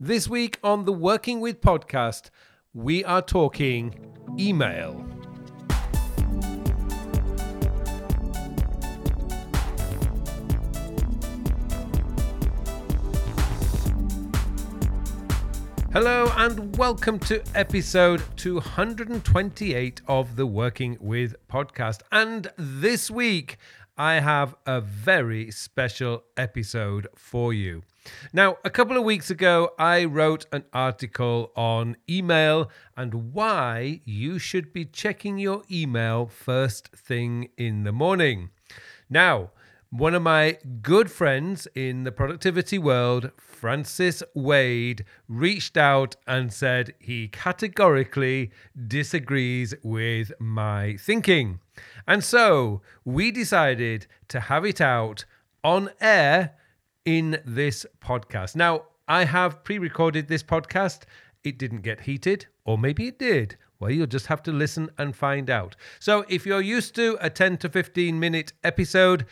This week on the Working With podcast, we are talking email. Hello and welcome to episode 228 of the Working With podcast. And this week, I have a very special episode for you. Now, a couple of weeks ago, I wrote an article on email and why you should be checking your email first thing in the morning. Now, one of my good friends in the productivity world, Francis Wade, reached out and said he categorically disagrees with my thinking. And so we decided to have it out on air in this podcast. Now, I have pre recorded this podcast. It didn't get heated, or maybe it did. Well, you'll just have to listen and find out. So, if you're used to a 10 to 15 minute episode,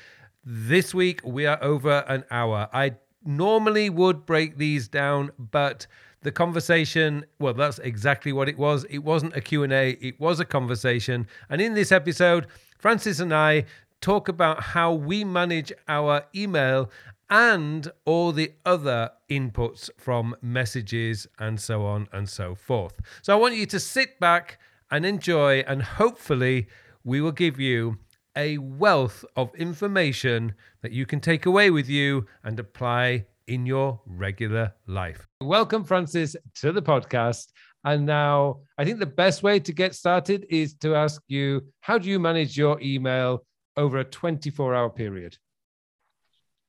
this week we are over an hour. I normally would break these down, but the conversation, well, that's exactly what it was. It wasn't a Q&A, it was a conversation. And in this episode, Francis and I talk about how we manage our email and all the other inputs from messages and so on and so forth. So I want you to sit back and enjoy, and hopefully, we will give you a wealth of information that you can take away with you and apply in your regular life. Welcome, Francis, to the podcast. And now I think the best way to get started is to ask you how do you manage your email over a 24 hour period?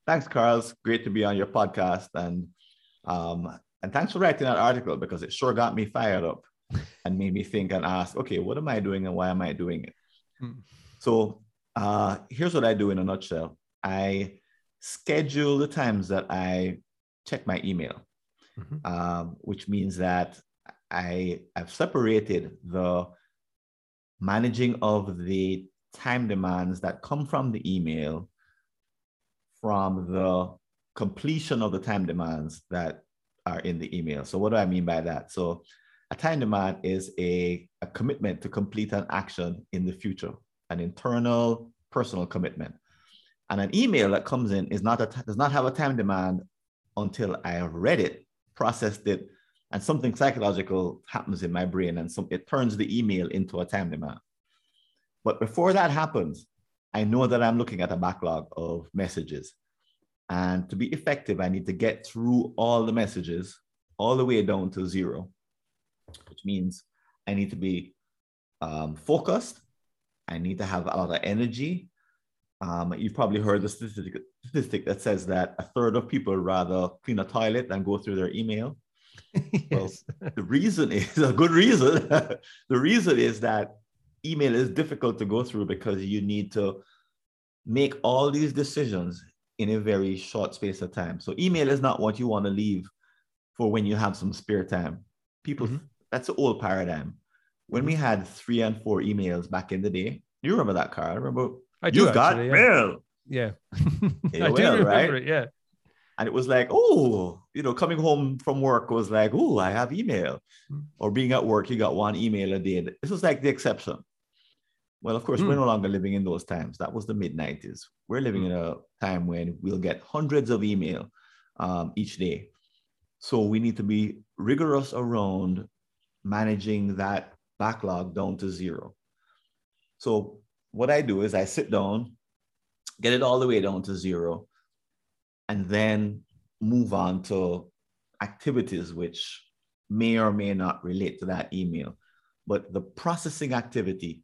Thanks, Carl. Great to be on your podcast. And um, and thanks for writing that article because it sure got me fired up and made me think and ask, okay, what am I doing and why am I doing it? Hmm. So uh, here's what I do in a nutshell. I schedule the times that I check my email, mm-hmm. um, which means that I have separated the managing of the time demands that come from the email from the completion of the time demands that are in the email. So what do I mean by that? So a time demand is a, a commitment to complete an action in the future an internal personal commitment. And an email that comes in is not a, does not have a time demand until I have read it, processed it, and something psychological happens in my brain and some, it turns the email into a time demand. But before that happens, I know that I'm looking at a backlog of messages. And to be effective, I need to get through all the messages all the way down to zero, which means I need to be um, focused I need to have a lot of energy. Um, you've probably heard the statistic, statistic that says that a third of people rather clean a toilet than go through their email. yes. Well, the reason is a good reason. the reason is that email is difficult to go through because you need to make all these decisions in a very short space of time. So email is not what you want to leave for when you have some spare time. People, mm-hmm. that's the old paradigm when we had three and four emails back in the day, you remember that, Carl? I remember I do. You actually, got yeah. mail. Yeah. I do remember right? it. Yeah. And it was like, oh, you know, coming home from work was like, oh, I have email. Mm. Or being at work, you got one email a day. This was like the exception. Well, of course, mm. we're no longer living in those times. That was the mid 90s. We're living mm. in a time when we'll get hundreds of email um, each day. So we need to be rigorous around managing that backlog down to zero. So what I do is I sit down, get it all the way down to zero, and then move on to activities which may or may not relate to that email. But the processing activity,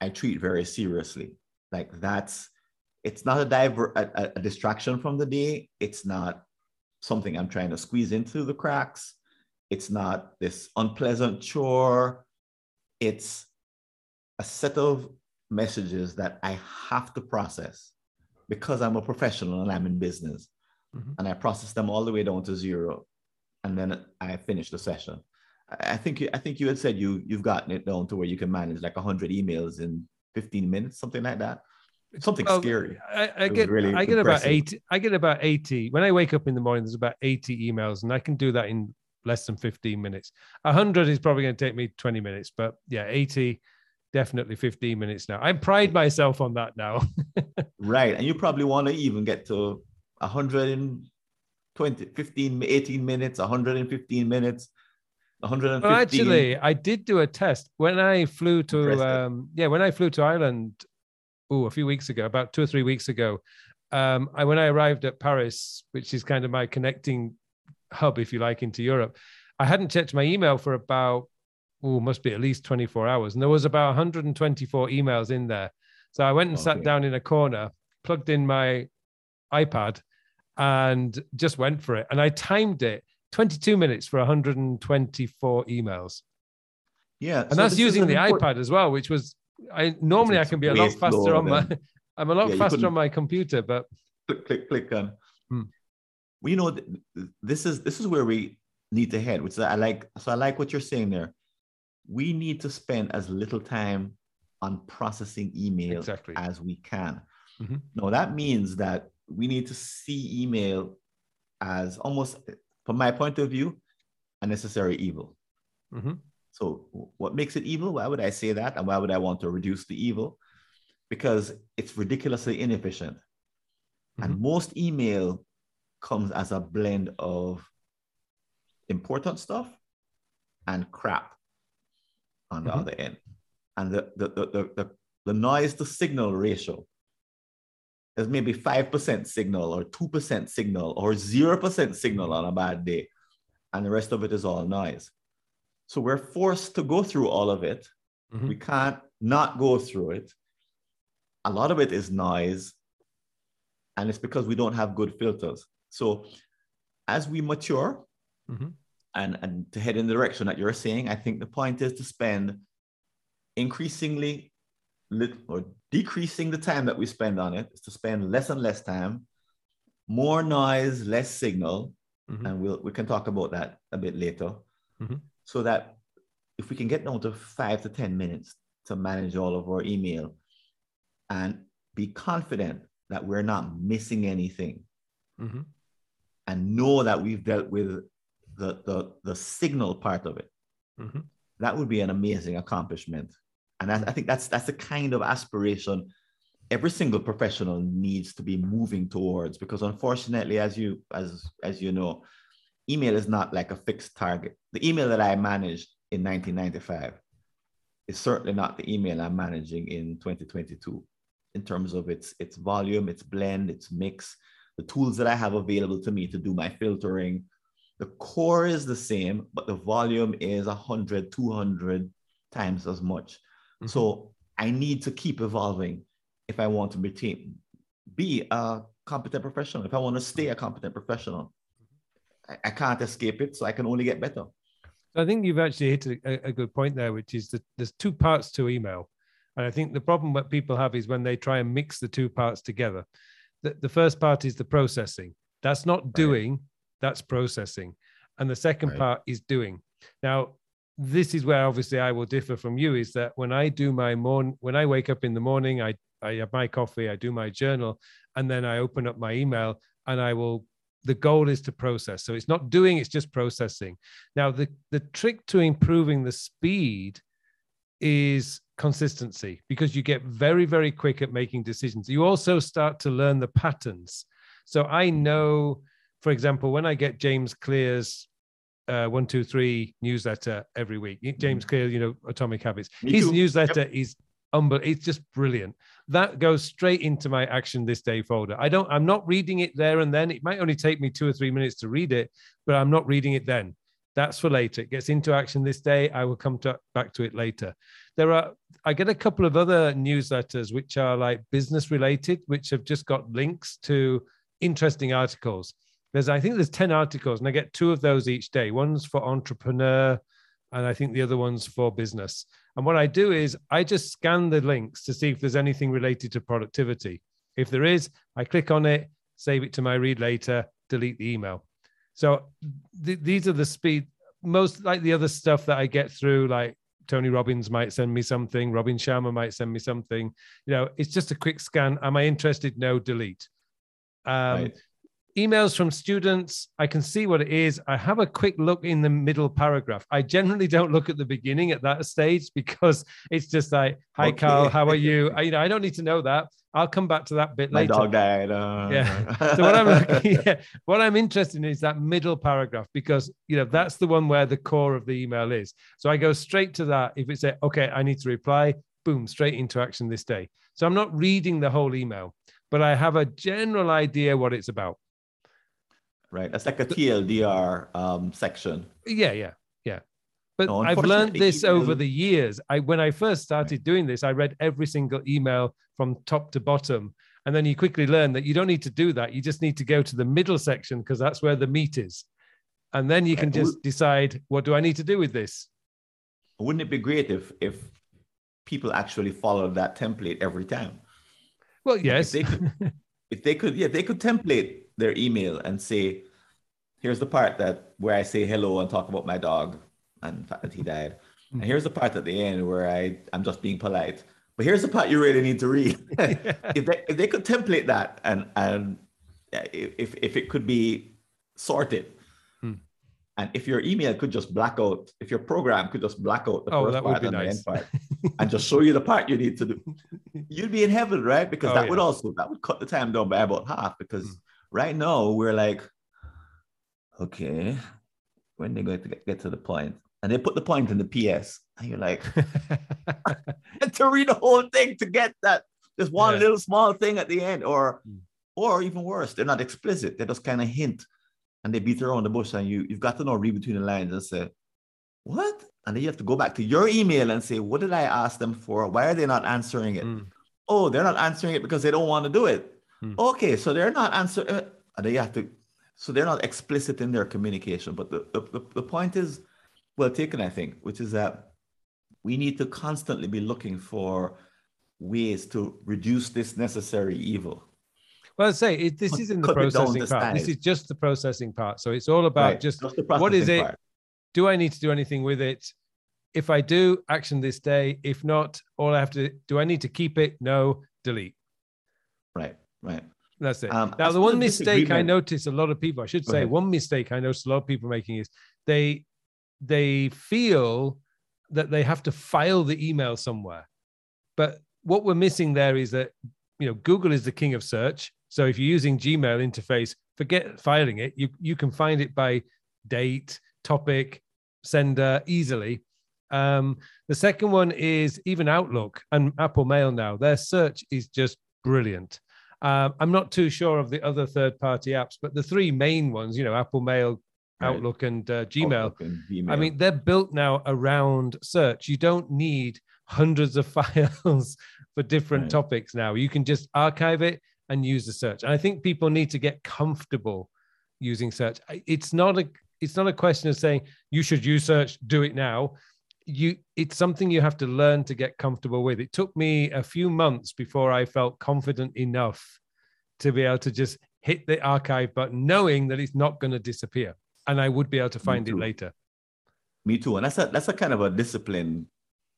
I treat very seriously. Like that's, it's not a, diver, a, a distraction from the day. It's not something I'm trying to squeeze into the cracks. It's not this unpleasant chore it's a set of messages that I have to process because I'm a professional and I'm in business. Mm-hmm. And I process them all the way down to zero. And then I finish the session. I think I think you had said you you've gotten it down to where you can manage like 100 emails in 15 minutes, something like that. Something well, scary. I, I get really I get impressive. about 80. I get about 80. When I wake up in the morning, there's about 80 emails, and I can do that in less than 15 minutes. 100 is probably going to take me 20 minutes, but yeah, 80 definitely 15 minutes now. I pride myself on that now. right. And you probably want to even get to 120, 15, 18 minutes, 115 minutes. 115. Well, actually, I did do a test when I flew to um, yeah when I flew to Ireland. Oh, a few weeks ago, about two or three weeks ago, um, I when I arrived at Paris, which is kind of my connecting hub, if you like, into Europe, I hadn't checked my email for about oh, must be at least 24 hours, and there was about 124 emails in there. So I went and okay. sat down in a corner, plugged in my iPad, and just went for it. And I timed it 22 minutes for 124 emails. Yeah, and so that's using the important... iPad as well, which was I normally I can be a lot faster on my. I'm a lot yeah, faster on my computer, but click, click, click on. Hmm. Well, you know, this is this is where we need to head, which is I like. So I like what you're saying there. We need to spend as little time on processing email exactly. as we can. Mm-hmm. No, that means that we need to see email as almost from my point of view, a necessary evil. Mm-hmm. So, what makes it evil? Why would I say that? And why would I want to reduce the evil? Because it's ridiculously inefficient. Mm-hmm. And most email comes as a blend of important stuff and crap on the mm-hmm. other end. And the, the, the, the, the noise to signal ratio there's maybe 5% signal or 2% signal or 0% signal on a bad day. And the rest of it is all noise. So we're forced to go through all of it. Mm-hmm. We can't not go through it. A lot of it is noise. And it's because we don't have good filters. So as we mature mm-hmm. and, and to head in the direction that you're saying, I think the point is to spend increasingly or decreasing the time that we spend on it is to spend less and less time, more noise, less signal, mm-hmm. and we'll we can talk about that a bit later. Mm-hmm. So that if we can get down to five to ten minutes to manage all of our email, and be confident that we're not missing anything, mm-hmm. And know that we've dealt with the the the signal part of it, mm-hmm. that would be an amazing accomplishment. And I, I think that's that's the kind of aspiration every single professional needs to be moving towards because unfortunately as you as as you know email is not like a fixed target. The email that i managed in 1995 is certainly not the email i'm managing in 2022 in terms of its its volume its blend its mix the tools that i have available to me to do my filtering the core is the same but the volume is 100 200 times as much Mm-hmm. So I need to keep evolving if I want to be, be a competent professional, if I want to stay a competent professional. I, I can't escape it, so I can only get better. I think you've actually hit a, a good point there, which is that there's two parts to email. And I think the problem that people have is when they try and mix the two parts together. The, the first part is the processing. That's not doing, right. that's processing. And the second right. part is doing. Now, this is where obviously I will differ from you is that when I do my morning, when I wake up in the morning, I, I have my coffee, I do my journal, and then I open up my email and I will, the goal is to process. So it's not doing, it's just processing. Now, the, the trick to improving the speed is consistency because you get very, very quick at making decisions. You also start to learn the patterns. So I know, for example, when I get James Clear's uh, one two three newsletter every week. James mm-hmm. Clear, you know, Atomic Habits. Me His too. newsletter yep. is unbelievable. It's just brilliant. That goes straight into my action this day folder. I don't. I'm not reading it there and then. It might only take me two or three minutes to read it, but I'm not reading it then. That's for later. It gets into action this day. I will come to, back to it later. There are. I get a couple of other newsletters which are like business related, which have just got links to interesting articles there's I think there's 10 articles and I get two of those each day. One's for entrepreneur and I think the other one's for business. And what I do is I just scan the links to see if there's anything related to productivity. If there is, I click on it, save it to my read later, delete the email. So th- these are the speed most like the other stuff that I get through like Tony Robbins might send me something, Robin Sharma might send me something. You know, it's just a quick scan. Am I interested? No, delete. Um, right emails from students. I can see what it is. I have a quick look in the middle paragraph. I generally don't look at the beginning at that stage because it's just like, "Hi, Okay. Carl, how are you?" I, you know, I don't need to know that. I'll come back to that bit My later. dog died. uh, Yeah. So what I'm looking, yeah, what I'm interested in is that middle paragraph because you know that's the one where the core of the email is. So I go straight to that. If it's a okay, I need to reply. Boom, straight into action this day. So I'm not reading the whole email, but I have a general idea what it's about. Right. That's like a TLDR um, section. Yeah, yeah, yeah. But No, I've learned this over the years. I when I first started doing this, I read every single email from top to bottom. And then you quickly learn that you don't need to do that. You just need to go to the middle section because that's where the meat is. And then you can Right. just decide what do I need to do with this? Wouldn't it be great if if people actually followed that template every time? Well, if yes. they could- If they could, yeah, they could template their email and say, here's the part that where I say hello and talk about my dog and the fact that he died. And here's the part at the end where I, I'm just being polite. But here's the part you really need to read. if they if they could template that and and if if it could be sorted, Hmm. and if your email could just black out, if your program could just black out the Oh, first part and the end part, and just show you the part you need to do, you'd be in heaven, right? Because Oh, that would also that would cut the time down by about half. Because Hmm. right now we're like, okay, when they going to get, get to the point, and they put the point in the PS, and you're like, to read the whole thing to get that just one Yeah. little small thing at the end, or Mm. or even worse, they're not explicit. They just kind of hint and they beat around the bush, and you you've got to know read between the lines and say, what? And then you have to go back to your email and say, what did I ask them for? Why are they not answering it? Mm. Oh, they're not answering it because they don't want to do it. Mm. Okay, so they're not answering. And they have to, so they're not explicit in their communication. But the, the, the, the point is well taken, I think, which is that we need to constantly be looking for ways to reduce this necessary evil. Well, I say it, this is in the cut it down processing part. This is just the processing part. So it's all about Right, just the what is it? part. do I need to do anything with it? If I do, action this day. If not, all I have to do I need to keep it? No, delete. Right, right. That's it. Um, now, I the one mistake I notice a lot of people, I should say, one mistake I notice a lot of people making is they they feel that they have to file the email somewhere. But what we're missing there is that you know Google is the king of search. So if you're using Gmail interface, forget filing it. You you can find it by date, topic, sender easily. Um, the second one is even Outlook and Apple Mail now. Their search is just brilliant. Um, I'm not too sure of the other third party apps, but the three main ones, you know, Apple Mail, Right. Outlook, and uh, Gmail, Outlook and Gmail. I mean, they're built now around search. You don't need hundreds of files for different Right. topics now. You can just archive it and use the search. And I think people need to get comfortable using search. It's not a it's not a question of saying you should use search, do it now. You it's something you have to learn to get comfortable with. It took me a few months before I felt confident enough to be able to just hit the archive button, knowing that it's not going to disappear and I would be able to find it later. Me too, and that's a that's a kind of a discipline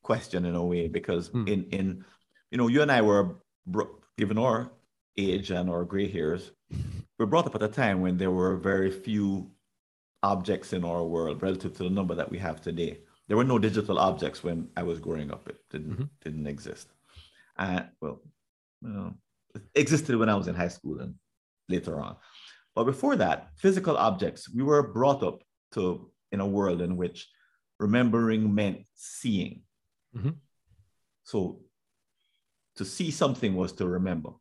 question in a way because Hmm. in in you know you and I were given our age and our gray hairs, we were brought up at a time when there were very few objects in our world relative to the number that we have today. There were no digital objects when I was growing up; it didn't Mhm. didn't exist. And well, you know, it existed when I was in high school and later on. But before that, physical objects, we were brought up to in a world in which remembering meant seeing. Mhm. So to see something was to remember.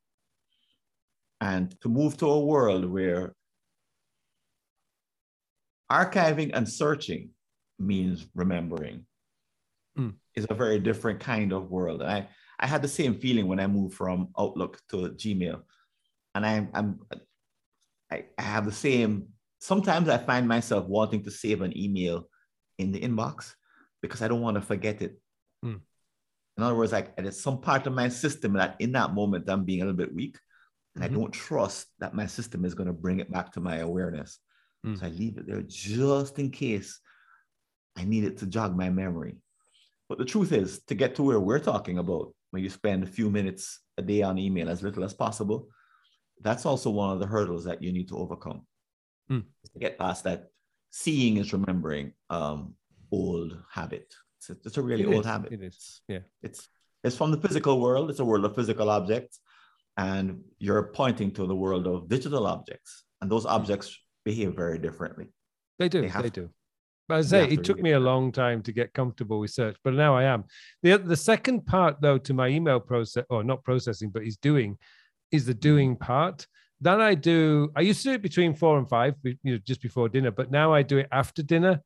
And to move to a world where archiving and searching means remembering Mm. is a very different kind of world. And I, I had the same feeling when I moved from Outlook to Gmail. And I'm, I'm I, I have the same. Sometimes I find myself wanting to save an email in the inbox because I don't want to forget it. Hmm. In other words, like there's some part of my system that in that moment I'm being a little bit weak, and Mhm. I don't trust that my system is going to bring it back to my awareness. Hmm. So I leave it there just in case I need it to jog my memory. But the truth is, to get to where we're talking about, when you spend a few minutes a day on email, as little as possible, that's also one of the hurdles that you need to overcome Mm. to get past that. Seeing is remembering um, old habit. It's a, it's a really It old is, habit. it is, yeah. It's it's from the physical world. It's a world of physical objects, and you're pointing to the world of digital objects, and those objects behave very differently. They do. They They, do. But as I say, it took me a long time to get comfortable with search, but now I am. The the second part, though, to my email process, or not processing, but is doing, is the doing part. That I do. I used to do it between four and five, you know, just before dinner. But now I do it after dinner.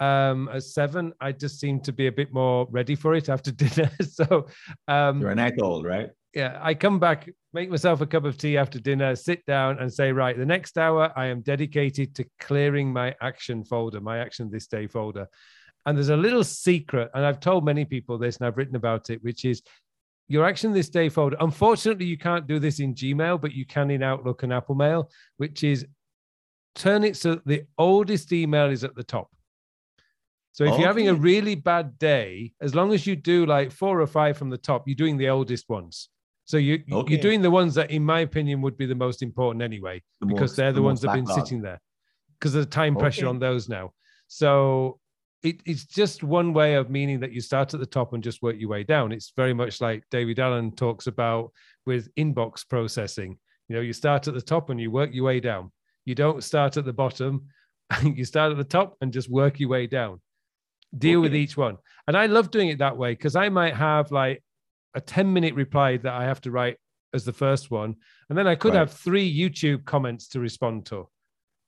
Um, at seven, I just seem to be a bit more ready for it after dinner. so, um, You're a night old, right? yeah, I come back, make myself a cup of tea after dinner, sit down and say, right, the next hour I am dedicated to clearing my action folder, my action this day folder. And there's a little secret, and I've told many people this and I've written about it, which is your action this day folder. Unfortunately, you can't do this in Gmail, but you can in Outlook and Apple Mail, which is turn it so the oldest email is at the top. So if you're having a really bad day, as long as you do like four or five from the top, you're doing the oldest ones. So you Okay. you're doing the ones that, in my opinion, would be the most important anyway, The because most- they're the, the ones that have been sitting there. Because of the time pressure Okay. on those now. So it, it's just one way of meaning that you start at the top and just work your way down. It's very much like David Allen talks about with inbox processing. You know, you start at the top and you work your way down. You don't start at the bottom. you start at the top and just work your way down. Deal with each one. And I love doing it that way because I might have like a 10 minute reply that I have to write as the first one. And then I could Right. have three YouTube comments to respond to.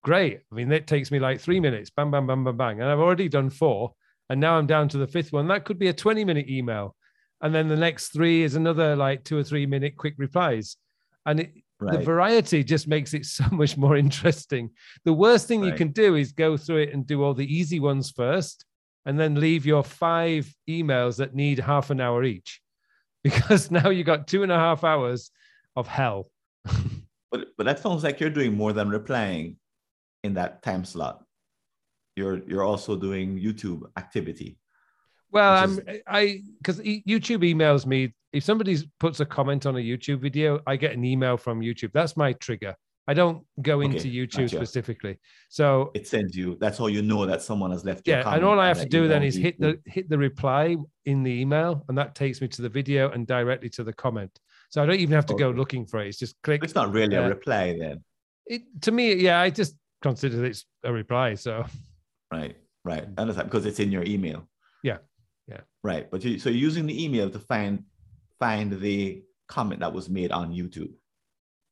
Great. I mean, that takes me like three minutes, bang, bang, bang, bang, bang. And I've already done four. And now I'm down to the fifth one. That could be a 20 minute email. And then the next three is another like two or three minute quick replies. And it, the variety just makes it so much more interesting. The worst thing you can do is go through it and do all the easy ones first, and then leave your five emails that need half an hour each, because now you got two and a half hours of hell. But but that sounds like you're doing more than replying in that time slot. You're you're also doing YouTube activity. Well, I'm I because YouTube emails me if somebody puts a comment on a YouTube video, I get an email from YouTube. That's my trigger. I don't go into Okay, YouTube gotcha. specifically. So It sends you. That's how you know that someone has left. yeah, and all I have to do then is hit the hit the reply in the email, and that takes me to the video and directly to the comment. So I don't even have to go looking for it. It's just click. It's not really a reply then, It to me, yeah, I just consider it's a reply. So right? Right. Understand because it's in your email. Yeah, yeah. Right. But you, so you're using the email to find find the comment that was made on YouTube.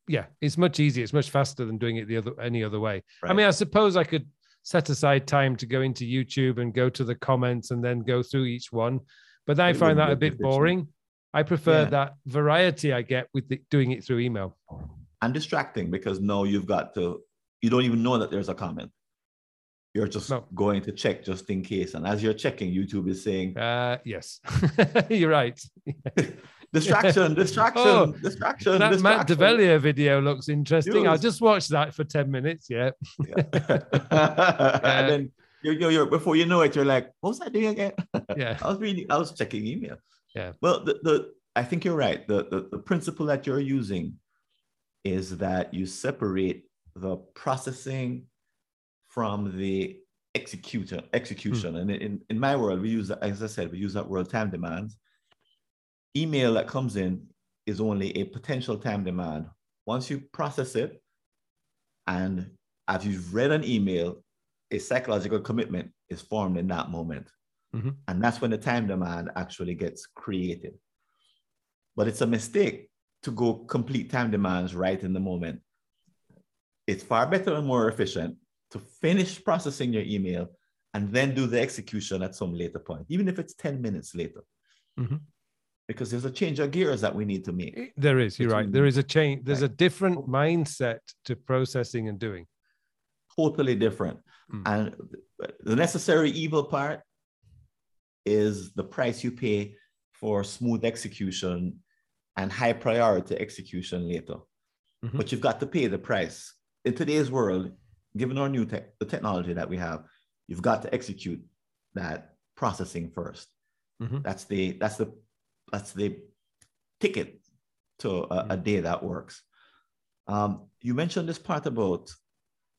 yeah, it's much easier. It's much faster than doing it the other any other way. I mean, I suppose I could set aside time to go into YouTube and go to the comments and then go through each one, but I It find that a bit boring. I prefer Yeah. that variety I get with the, doing it through email. and distracting because now you've got to you don't even know that there's a comment you're just No. going to check just in case and as you're checking youtube is saying Uh, yes, you're right. distraction distraction Oh, distraction that Matt distraction. Video looks interesting. I'll just watch that for 10 minutes. Yeah. Yeah. and then you're, you're, you're- before you know it you're like what was i doing again Yeah. i was reading i was checking email Yeah. well the, the i think you're right the, the the principle that you're using is that you separate the processing from the executor execution. And in, in my world we use that as i said we use that word time demands email that comes in is only a potential time demand. Once you process it and as you've read an email a psychological commitment is formed in that moment. Mhm. and that's when the time demand actually gets created. But it's a mistake to go complete time demands right in the moment it's far better and more efficient to finish processing your email and then do the execution at some later point, even if it's 10 minutes later. Mhm. Because there's a change of gears that we need to make. There is, you're right. There is a change. There's a different mindset to processing and doing. Totally different. Mm. And the necessary evil part is the price you pay for smooth execution and high priority execution later. Mhm. But you've got to pay the price. In today's world, given our new tech, the technology that we have, you've got to execute that processing 1st Mhm. That's the that's the that's the ticket to a, a day that works. Um, you mentioned this part about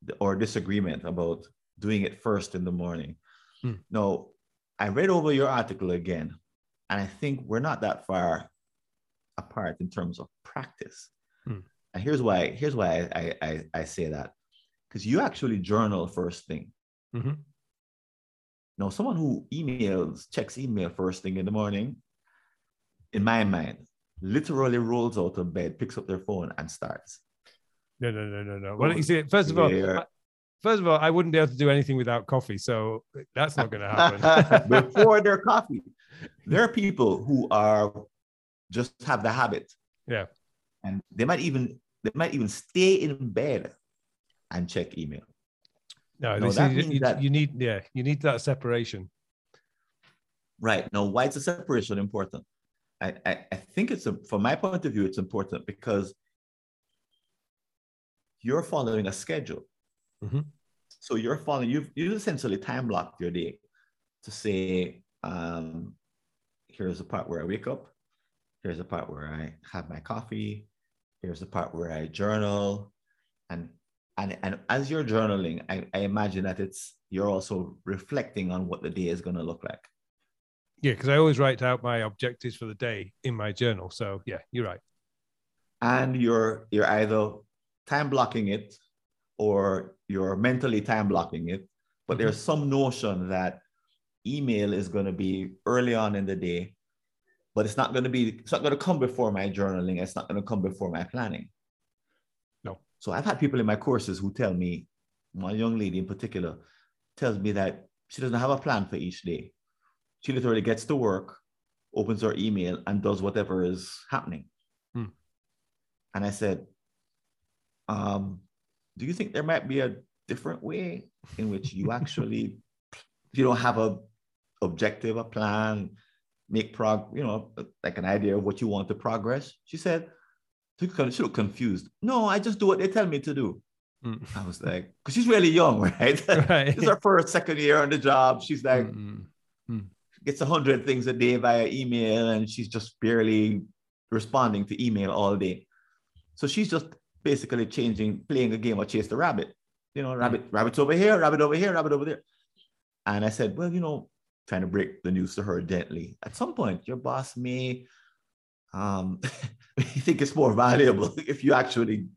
the, or disagreement about doing it first in the morning. Hmm. No, I read over your article again, and I think we're not that far apart in terms of practice. Hmm. And here's why. Here's why I I, I say that because you actually journal first thing. Mhm. Now, someone who emails, checks email first thing in the morning, in my mind, literally rolls out of bed, picks up their phone, and starts. No, no, no, no, no. Well, you see, first of all. I- first of all, I wouldn't be able to do anything without coffee, so that's not going to happen. Before their coffee, there are people who are just have the habit, yeah. And they might even they might even stay in bed and check email. No, No, that means you, that- you need, yeah, you need that separation. Right now, why is the separation important? I, I, I think it's a, from my point of view, it's important because you're following a schedule. Mhm. So you're following, you've you essentially time blocked your day to say, um, here's the part where I wake up, here's the part where I have my coffee, here's the part where I journal. And and, and as you're journaling, I, I imagine that it's you're also reflecting on what the day is going to look like. Yeah, because I always write out my objectives for the day in my journal. So yeah, you're right. and you're you're either time blocking it or you're mentally time blocking it but mm-hmm. there's some notion that email is going to be early on in the day but it's not going to be it's not going to come before my journaling it's not going to come before my planning. No. so i've had people in my courses who tell me one young lady in particular tells me that she doesn't have a plan for each day. She literally gets to work opens her email and does whatever is happening. And I said, um, do you think there might be a different way in which you actually, you don't have a objective, a plan, make prog, you know, like an idea of what you want to progress? She said, she looked confused. No, I just do what they tell me to do. Mm. I was like, because she's really young, right? Right. this is her first, second year on the job. She's like, Mm, gets a hundred things a day via email, and she's just barely responding to email all day. So she's just basically changing, playing a game of chase the rabbit. You know, rabbit, rabbit's over here, rabbit over here, rabbit over there. And I said, well, you know, trying to break the news to her gently. At some point, your boss may um, think it's more valuable if you actually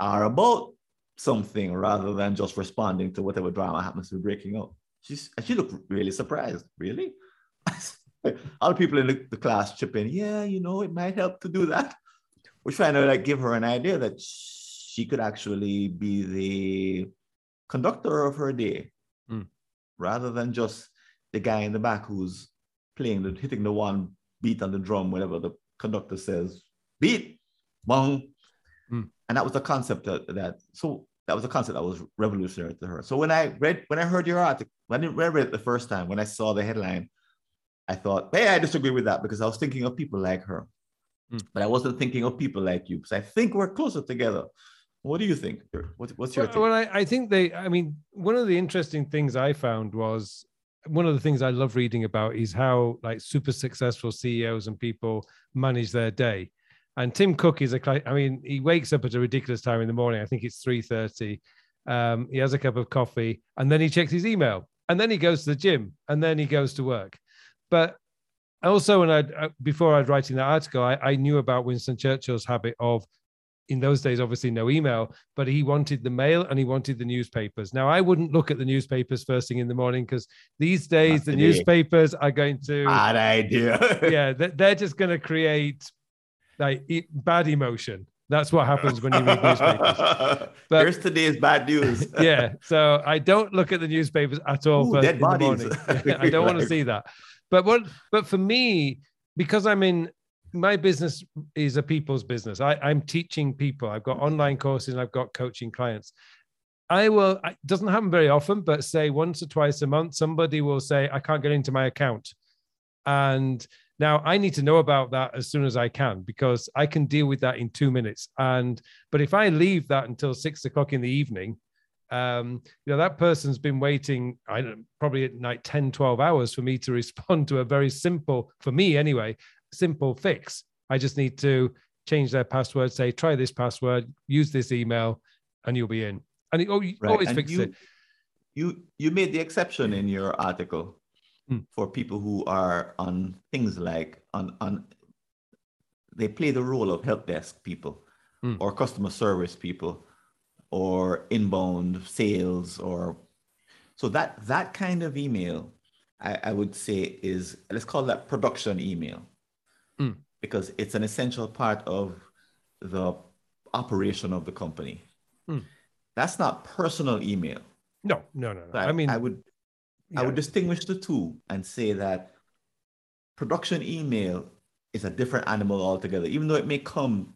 are about something rather than just responding to whatever drama happens to be breaking out. She's she looked really surprised. Really? Other people in the, the class chip in, yeah, you know, it might help to do that. We're trying to like give her an idea that she could actually be the conductor of her day Mm. rather than just the guy in the back who's playing the hitting the one beat on the drum whenever the conductor says beat bong. Mm. and that was the concept that, that so that was a concept that was revolutionary to her. So when i read when i heard your article when i read it the first time when i saw the headline i thought hey i disagree with that because i was thinking of people like her. Mm. but i wasn't thinking of people like you because i think we're closer together. What do you think? What, what's your Well, well, I, I think they, I mean, one of the interesting things I found was one of the things I love reading about is how like super successful CEOs and people manage their day. And Tim Cook is a, I mean, he wakes up at a ridiculous time in the morning. I think it's 3.30. Um, he has a cup of coffee and then he checks his email and then he goes to the gym and then he goes to work. But also, when I, before I was writing that article, I, I knew about Winston Churchill's habit of in those days, obviously no email, but he wanted the mail and he wanted the newspapers. Now, I wouldn't look at the newspapers first thing in the morning because these days Not the today. newspapers are going to, bad idea yeah, they- they're just going to create like bad emotion. That's what happens when you read newspapers. But- here's today's bad news yeah, so I don't look at the newspapers at all Ooh, first dead in the morning. I don't want to see that. But what? But for me, because I'm in my business is a people's business. I, I'm teaching people. I've got online courses and I've got coaching clients. I will. It doesn't happen very often, but say once or twice a month, somebody will say, "I can't get into my account," and now I need to know about that as soon as I can because I can deal with that in two minutes. And but if I leave that until six o'clock in the evening, um, you know, that person's been waiting, I don't know, probably at night 10, 12 hours for me to respond to a very simple, for me anyway, simple fix. I just need to change their password, say, try this password, use this email, and you'll be in. And it oh, Right. always And fixes you, it. You you made the exception in your article Hmm. for people who are on things like on on they play the role of help desk people Hmm. or customer service people or inbound sales or so that that kind of email I, I would say is let's call that production email Hmm. because it's an essential part of the operation of the company. Hmm. That's not personal email. No, no, no, no. So I mean, I would I would distinguish the two and say that production email is a different animal altogether, even though it may come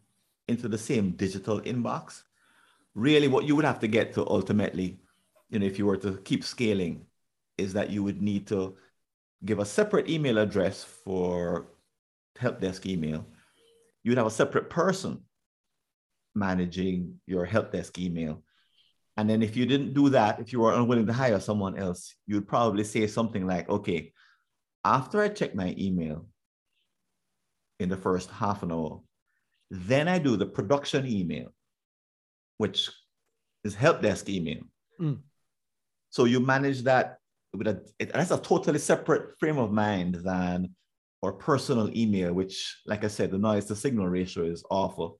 into the same digital inbox. Really, what you would have to get to ultimately, you know, if you were to keep scaling, is that you would need to give a separate email address for help desk email. You would have a separate person managing your help desk email. And then if you didn't do that, if you were unwilling to hire someone else, you'd probably say something like, okay, after I check my email in the first half an hour, then I do the production email, which is help desk email. Mm. So you manage that with a it, that's a totally separate frame of mind than or personal email, which, like I said, the noise to signal ratio is awful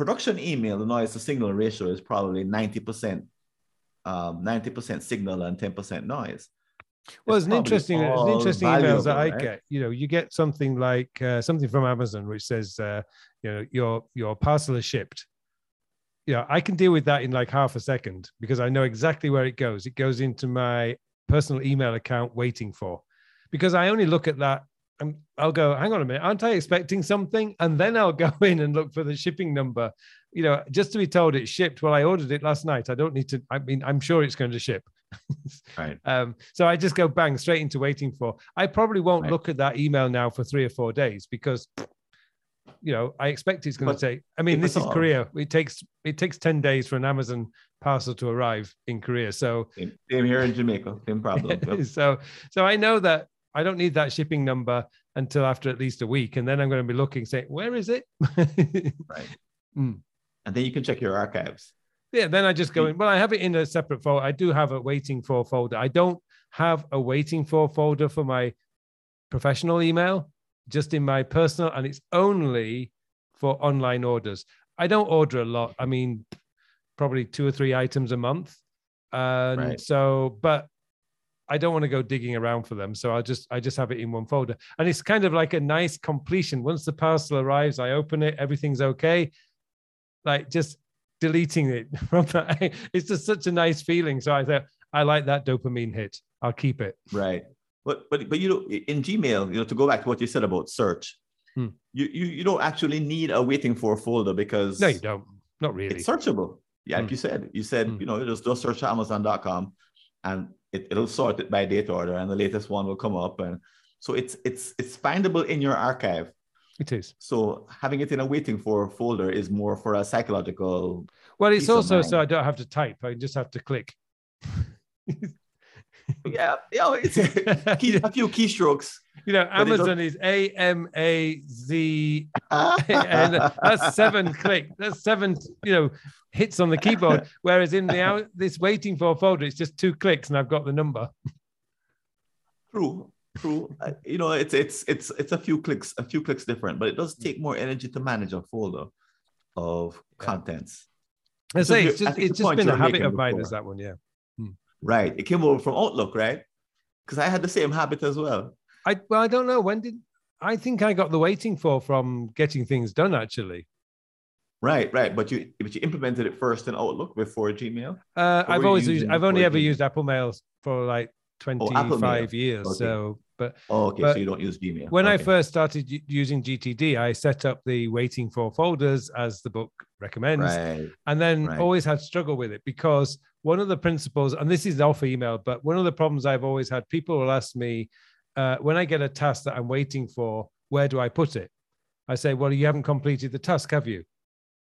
production email, the noise to signal ratio is probably 90%, um, 90% signal and 10% noise. well, it's an interesting, it's an interesting emails that I right? get. You know, you get something like uh, something from Amazon which says, uh, you know, your your parcel is shipped. Yeah, I can deal with that in like half a second because I know exactly where it goes. It goes into my personal email account waiting for, because I only look at that. And I'll go, hang on a minute, aren't I expecting something? And then I'll go in and look for the shipping number. You know, just to be told it's shipped. Well, I ordered it last night. I don't need to. I mean, I'm sure it's going to ship. Right. Um, so I just go bang straight into waiting for. I probably won't Right. look at that email now for three or four days because, you know, I expect it's going to take. I mean, this is all. Korea. It takes it takes ten days for an Amazon parcel to arrive in Korea. So Same, here in Jamaica, same problem. So so I know that I don't need that shipping number until after at least a week, and then I'm going to be looking, saying, "Where is it?" right. Mm. And then you can check your archives. Yeah, then I just go in. Well, I have it in a separate folder. I do have a waiting for folder. I don't have a waiting for folder for my professional email, just in my personal, and it's only for online orders. I don't order a lot. I mean, probably two or three items a month. And Right. so, but I don't want to go digging around for them. So I just I just have it in one folder. And it's kind of like a nice completion. Once the parcel arrives, I open it, everything's okay. Like just deleting it from that. It's just such a nice feeling. So I thought I like that dopamine hit. I'll keep it. Right. But but but you know, in Gmail, you know, to go back to what you said about search, Hmm. you, you you don't actually need a waiting for a folder because No, you don't. Not really. it's searchable. Yeah, like Hmm. you said, you said, Hmm. you know, just, just search Amazon.com and it, it'll sort it by date order and the latest one will come up. And so it's it's it's findable in your archive. It is. So having it in a waiting for folder is more for a psychological. Well, it's also so. I don't have to type. I just have to click. Yeah, yeah, it's key, a few keystrokes. You know, But it don't- Amazon is A M A Z, and that's seven click. That's seven, you know, hits on the keyboard. Whereas in the out this waiting for folder, it's just two clicks and I've got the number. True, true. Uh, you know, it's it's it's it's a few clicks, a few clicks different, but it does take more energy to manage a folder of Yeah. contents. I say you- it's just it's just been a habit of mine. before. Is that one? Yeah. Right. It came over from Outlook, right? Because I had the same habit as well. I well, I don't know when did I think I got the waiting for from getting things done actually. Right, right. But you but you implemented it first in Outlook before Gmail. Uh, I've always used, I've only ever Gmail? used Apple Mail for like Oh, 25 years. Okay. So, but Oh, okay. But so you don't use Gmail. when I first started using GTD, I set up the waiting for folders as the book recommends, Right. and then right. always had struggle with it because one of the principles, and this is off email, but one of the problems I've always had, people will ask me uh, when I get a task that I'm waiting for, where do I put it? I say, well, you haven't completed the task, have you?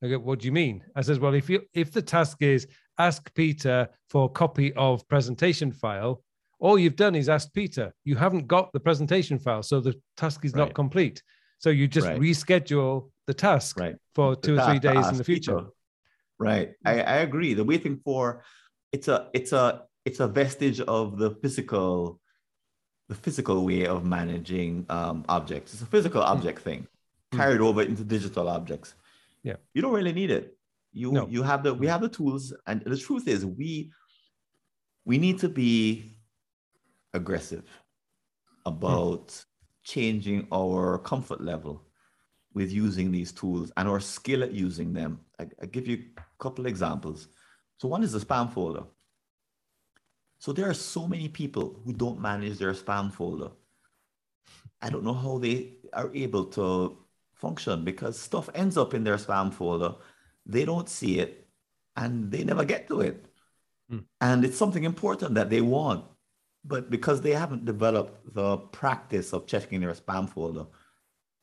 I go, what do you mean? I says, well, if you if the task is ask Peter for a copy of presentation file, all you've done is ask Peter. You haven't got the presentation file, so the task is not complete. So you just Right. reschedule the task Right. for two The or three days in the future. people. Right. I, I agree. The waiting for it's a it's a it's a vestige of the physical the physical way of managing um, objects. It's a physical object thing Mm. carried over into digital objects. Yeah. You don't really need it. You No. you have the we have the tools and the truth is we we need to be aggressive about changing our comfort level with using these tools and our skill at using them. I, I give you a couple examples. So one is the spam folder. So there are so many people who don't manage their spam folder. I don't know how they are able to function because stuff ends up in their spam folder. They don't see it and they never get to it. Hmm. And it's something important that they want. But because they haven't developed the practice of checking their spam folder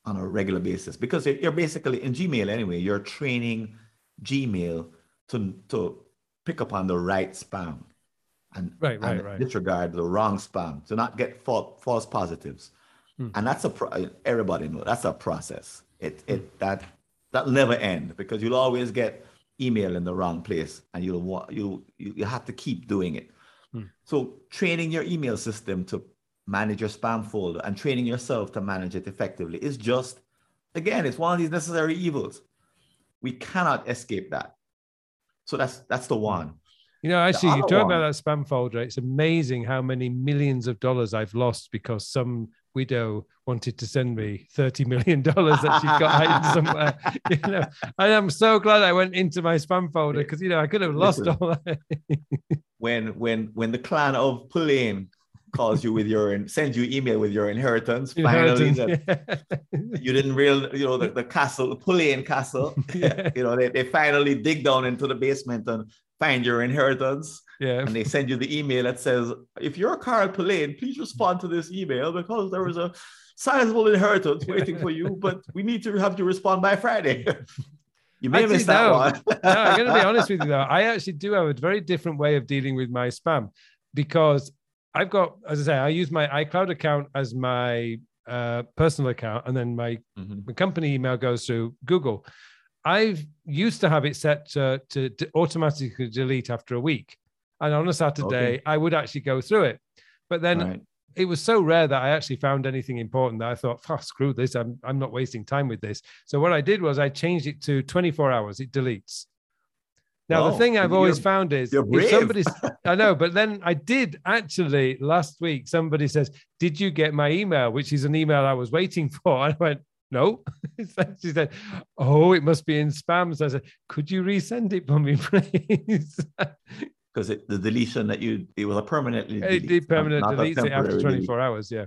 on a regular basis, because you're you're basically in Gmail anyway, you're training Gmail to, to pick up on the right spam and, Right, right, and right. disregard the wrong spam to not get false, false positives. Hmm. And that's a pro- everybody knows that's a process. It it that that'll never end because you'll always get email in the wrong place and you'll want you you have to keep doing it. Hmm. So training your email system to manage your spam folder and training yourself to manage it effectively is just again it's one of these necessary evils. We cannot escape that. So that's that's the hmm. one. You know, actually, you talk about that spam folder. It's amazing how many millions of dollars I've lost because some widow wanted to send me thirty million dollars that she got hiding somewhere. You know, and I'm so glad I went into my spam folder because you know I could have lost Listen. all that. when when when the clan of Pullein calls you with your sends you email with your inheritance, finally that yeah. you didn't real you know the, the castle, the castle, Yeah. you know, they, they finally dig down into the basement and find your inheritance yeah. and they send you the email that says, if you're Carl Pullein, please respond to this email because there is a sizable inheritance waiting for you, but we need to have you respond by Friday. you may have Actually, missed that no. one. no, I'm going to be honest with you though. I actually do have a very different way of dealing with my spam because I've got, as I say, I use my iCloud account as my uh, personal account, and then my, Mhm. my company email goes through Google. I've used to have it set to, to, to automatically delete after a week, and on a Saturday Okay. I would actually go through it. But then Right. it was so rare that I actually found anything important that I thought, oh, screw this. I'm, I'm not wasting time with this. So what I did was I changed it to 24 hours. It deletes. Now, the oh, thing I've You're- always found is if somebody's, I know, but then I did actually last week, somebody says, Did you get my email? Which is an email I was waiting for. And I went, No. she said, Oh, it must be in spam. So I said, Could you resend it for me, please? because the deletion that you it was a permanently it delete, did permanent deletes it after 24 delete. hours. Yeah.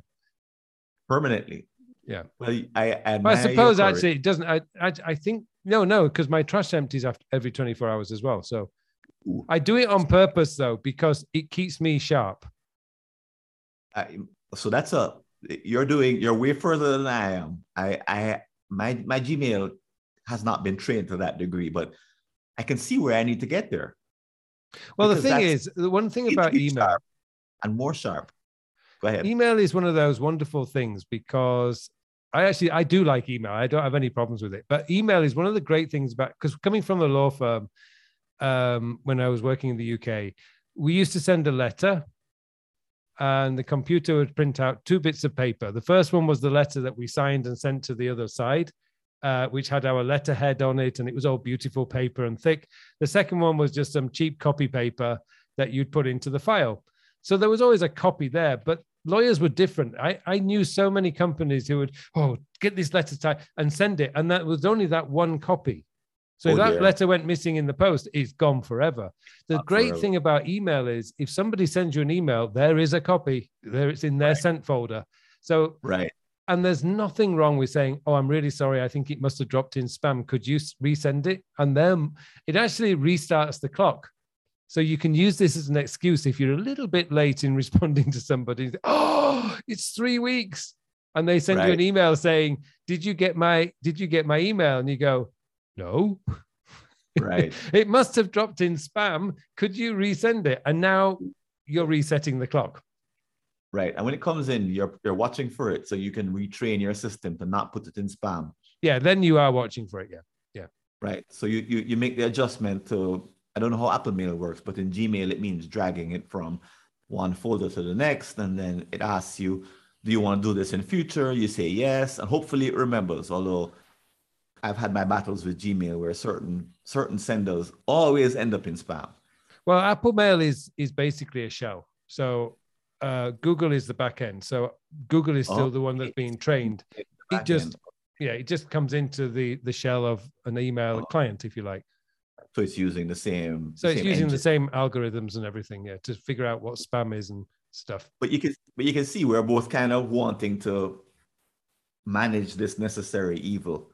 permanently. Yeah. Well, I, I I suppose actually it doesn't. I, I, I think no, no, because my trash empties after every 24 hours as well. So I do it on purpose though, because it keeps me sharp. I, so that's a you're doing you're way further than I am. I I my my Gmail has not been trained to that degree, but I can see where I need to get there. Well, the thing is, the one thing about email, and more sharp. Go ahead. email is one of those wonderful things because I actually I do like email. I don't have any problems with it. But email is one of the great things about because coming from the law firm, um, when I was working in the UK, we used to send a letter, and the computer would print out two bits of paper. The first one was the letter that we signed and sent to the other side. Uh, which had our letterhead on it, and it was all beautiful paper and thick. The second one was just some cheap copy paper that you'd put into the file. So there was always a copy there, but lawyers were different. I, I knew so many companies who would, oh, get this letter type and send it. And that was only that one copy. So Oh, that letter went missing in the post, it's gone forever. The Not great forever. thing about email is if somebody sends you an email, there is a copy. There it's in their Right. sent folder. So Right. and there's nothing wrong with saying, "Oh, I'm really sorry. I think it must have dropped in spam. Could you resend it?" And then it actually restarts the clock. So you can use this as an excuse if you're a little bit late in responding to somebody. Oh, it's three weeks, and they send you an email saying, "Did you get my Did you get my email?" And you go, "No." Right. it must have dropped in spam. Could you resend it? And now you're resetting the clock. Right. And when it comes in, you're you're watching for it so you can retrain your system to not put it in spam. Yeah, then you are watching for it. Yeah. Yeah. Right. So you you you make the adjustment to I don't know how Apple Mail works, but in Gmail it means dragging it from one folder to the next, and then it asks you, do you want to do this in future? You say yes, and hopefully it remembers. Although I've had my battles with Gmail where certain certain senders always end up in spam. Well, Apple Mail is is basically a shell. So uh, Google is the back end. So Google is still Oh, the one that's being trained. It just end. yeah, it just comes into the the shell of an email Oh. client, if you like. So it's using the same. So it's same using the same algorithms and everything, yeah, to figure out what spam is and stuff. But you can but you can see we're both kind of wanting to manage this necessary evil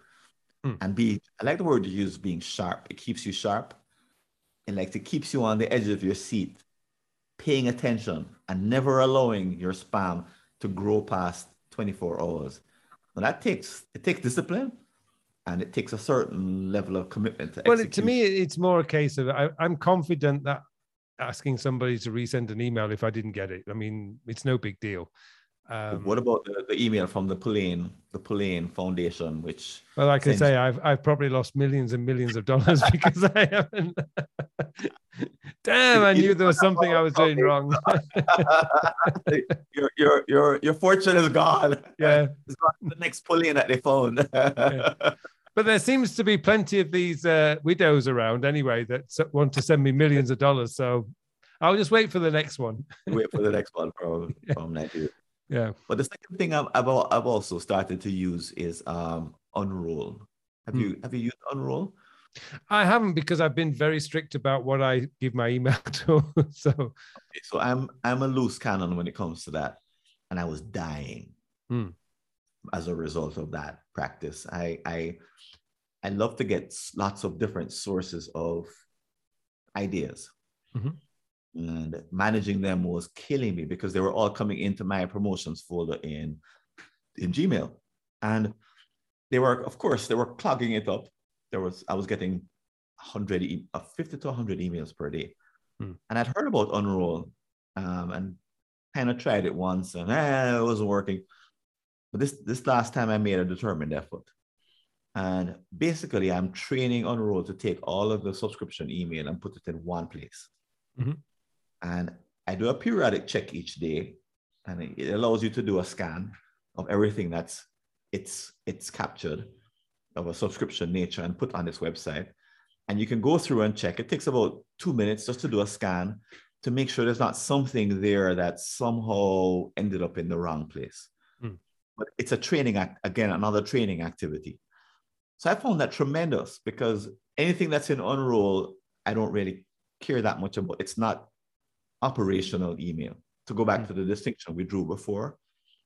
Hmm. and be I like the word you use being sharp. It keeps you sharp. And like it keeps you on the edge of your seat, paying attention and never allowing your spam to grow past 24 hours. Now that takes it takes discipline and it takes a certain level of commitment to execute. Well, it, to me, it's more a case of I, I'm confident that asking somebody to resend an email if I didn't get it. I mean, it's no big deal. Um, what about the, the email from the Pullein, the Pullein Foundation, which well, I can say I've I've probably lost millions and millions of dollars because I haven't. Damn, I knew there was something I was doing wrong. your your your your fortune is gone. yeah, It's gone the next Pullein that they found. But there seems to be plenty of these uh, widows around anyway that want to send me millions of dollars. So I'll just wait for the next one. Wait for the next one from from Nigeria. Yeah. But the second thing I've, I've I've also started to use is um Unroll. Have Hmm. you have you used Unroll? I haven't because I've been very strict about what I give my email to. so Okay, So I'm I'm a loose cannon when it comes to that, and I was dying Hmm. As a result of that practice. I I I love to get lots of different sources of ideas, Mhm. and managing them was killing me because they were all coming into my promotions folder in in Gmail, and they were of course they were clogging it up. There was I was getting 100 e- uh, 50 to 100 emails per day. Hmm. And I'd heard about Unroll um, and kind of tried it once and eh, it wasn't working. But this this last time I made a determined effort. And basically, I'm training on Unroll to take all of the subscription email and put it in one place. Mhm. And I do a periodic check each day, and it allows you to do a scan of everything that's it's it's captured of a subscription nature and put on this website. And you can go through and check. It takes about two minutes just to do a scan to make sure there's not something there that somehow ended up in the wrong place. Hmm. But it's a training act again, another training activity. So I found that tremendous because anything that's in Unroll, I don't really care that much about. It's not operational email. To go back Hmm. to the distinction we drew before,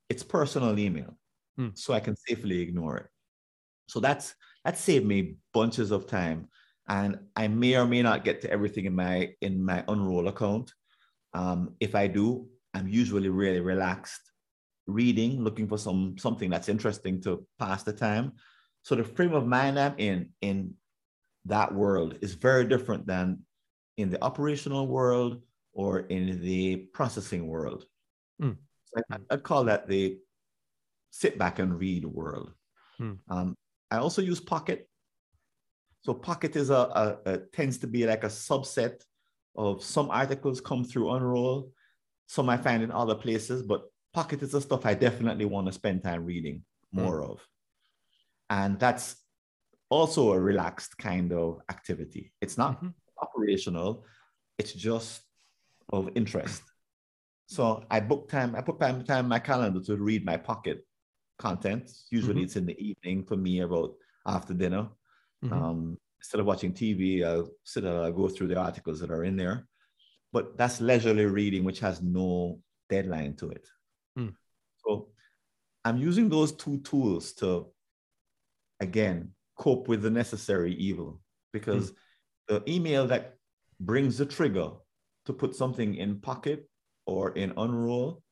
it's personal email. Hmm. So I can safely ignore it. So that's that saved me bunches of time. And I may or may not get to everything in my in my Unroll account. Um, if I do, I'm usually really relaxed, reading, looking for some something that's interesting to pass the time. So the frame of mind I'm in in that world is very different than in the operational world or in the processing world. Hmm. So I, I'd call that the sit back and read world. Hmm. Um, I also use Pocket. So Pocket is a, a, a tends to be like a subset of some articles come through Unroll, some I find in other places, but Pocket is the stuff I definitely want to spend time reading more of. And that's also a relaxed kind of activity. It's not Mhm. operational, it's just of interest. So I book time, I put time, time in my calendar to read my pocket content. Usually Mhm. it's in the evening for me about after dinner. Mhm. Um, instead of watching TV, I'll sit and I'll go through the articles that are in there. But that's leisurely reading, which has no deadline to it. Mm. I'm using those two tools to, again, cope with the necessary evil because the email that brings the trigger to put something in pocket or in unroll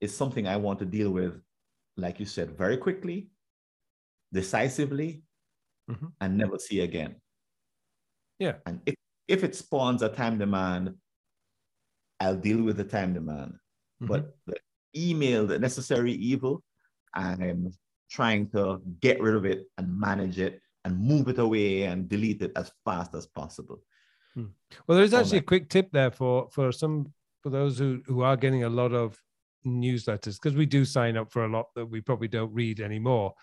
is something I want to deal with, like you said, very quickly, decisively, Mhm. and never see again. Yeah. And if, if it spawns a time demand, I'll deal with the time demand. Mhm. But the email, the necessary evil, I'm trying to get rid of it and manage it and move it away and delete it as fast as possible. Hmm. Well, there's actually a quick tip there for for some for those who who are getting a lot of newsletters because we do sign up for a lot that we probably don't read anymore.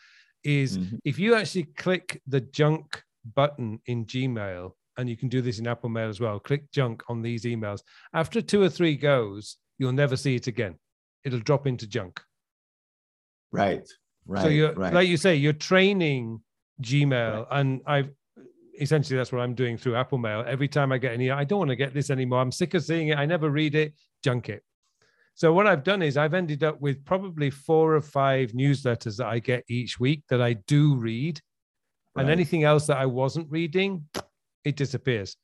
Is mm-hmm. if you actually click the junk button in Gmail, and you can do this in Apple Mail as well. Click junk on these emails. After two or three goes, you'll never see it again. It'll drop into junk. Right. Right. So you're right. like you say, you're training Gmail, right. and I've essentially that's what I'm doing through Apple Mail. Every time I get any, I don't want to get this anymore. I'm sick of seeing it. I never read it. Junk it. So what I've done is I've ended up with probably four or five newsletters that I get each week that I do read, right. and anything else that I wasn't reading, it disappears.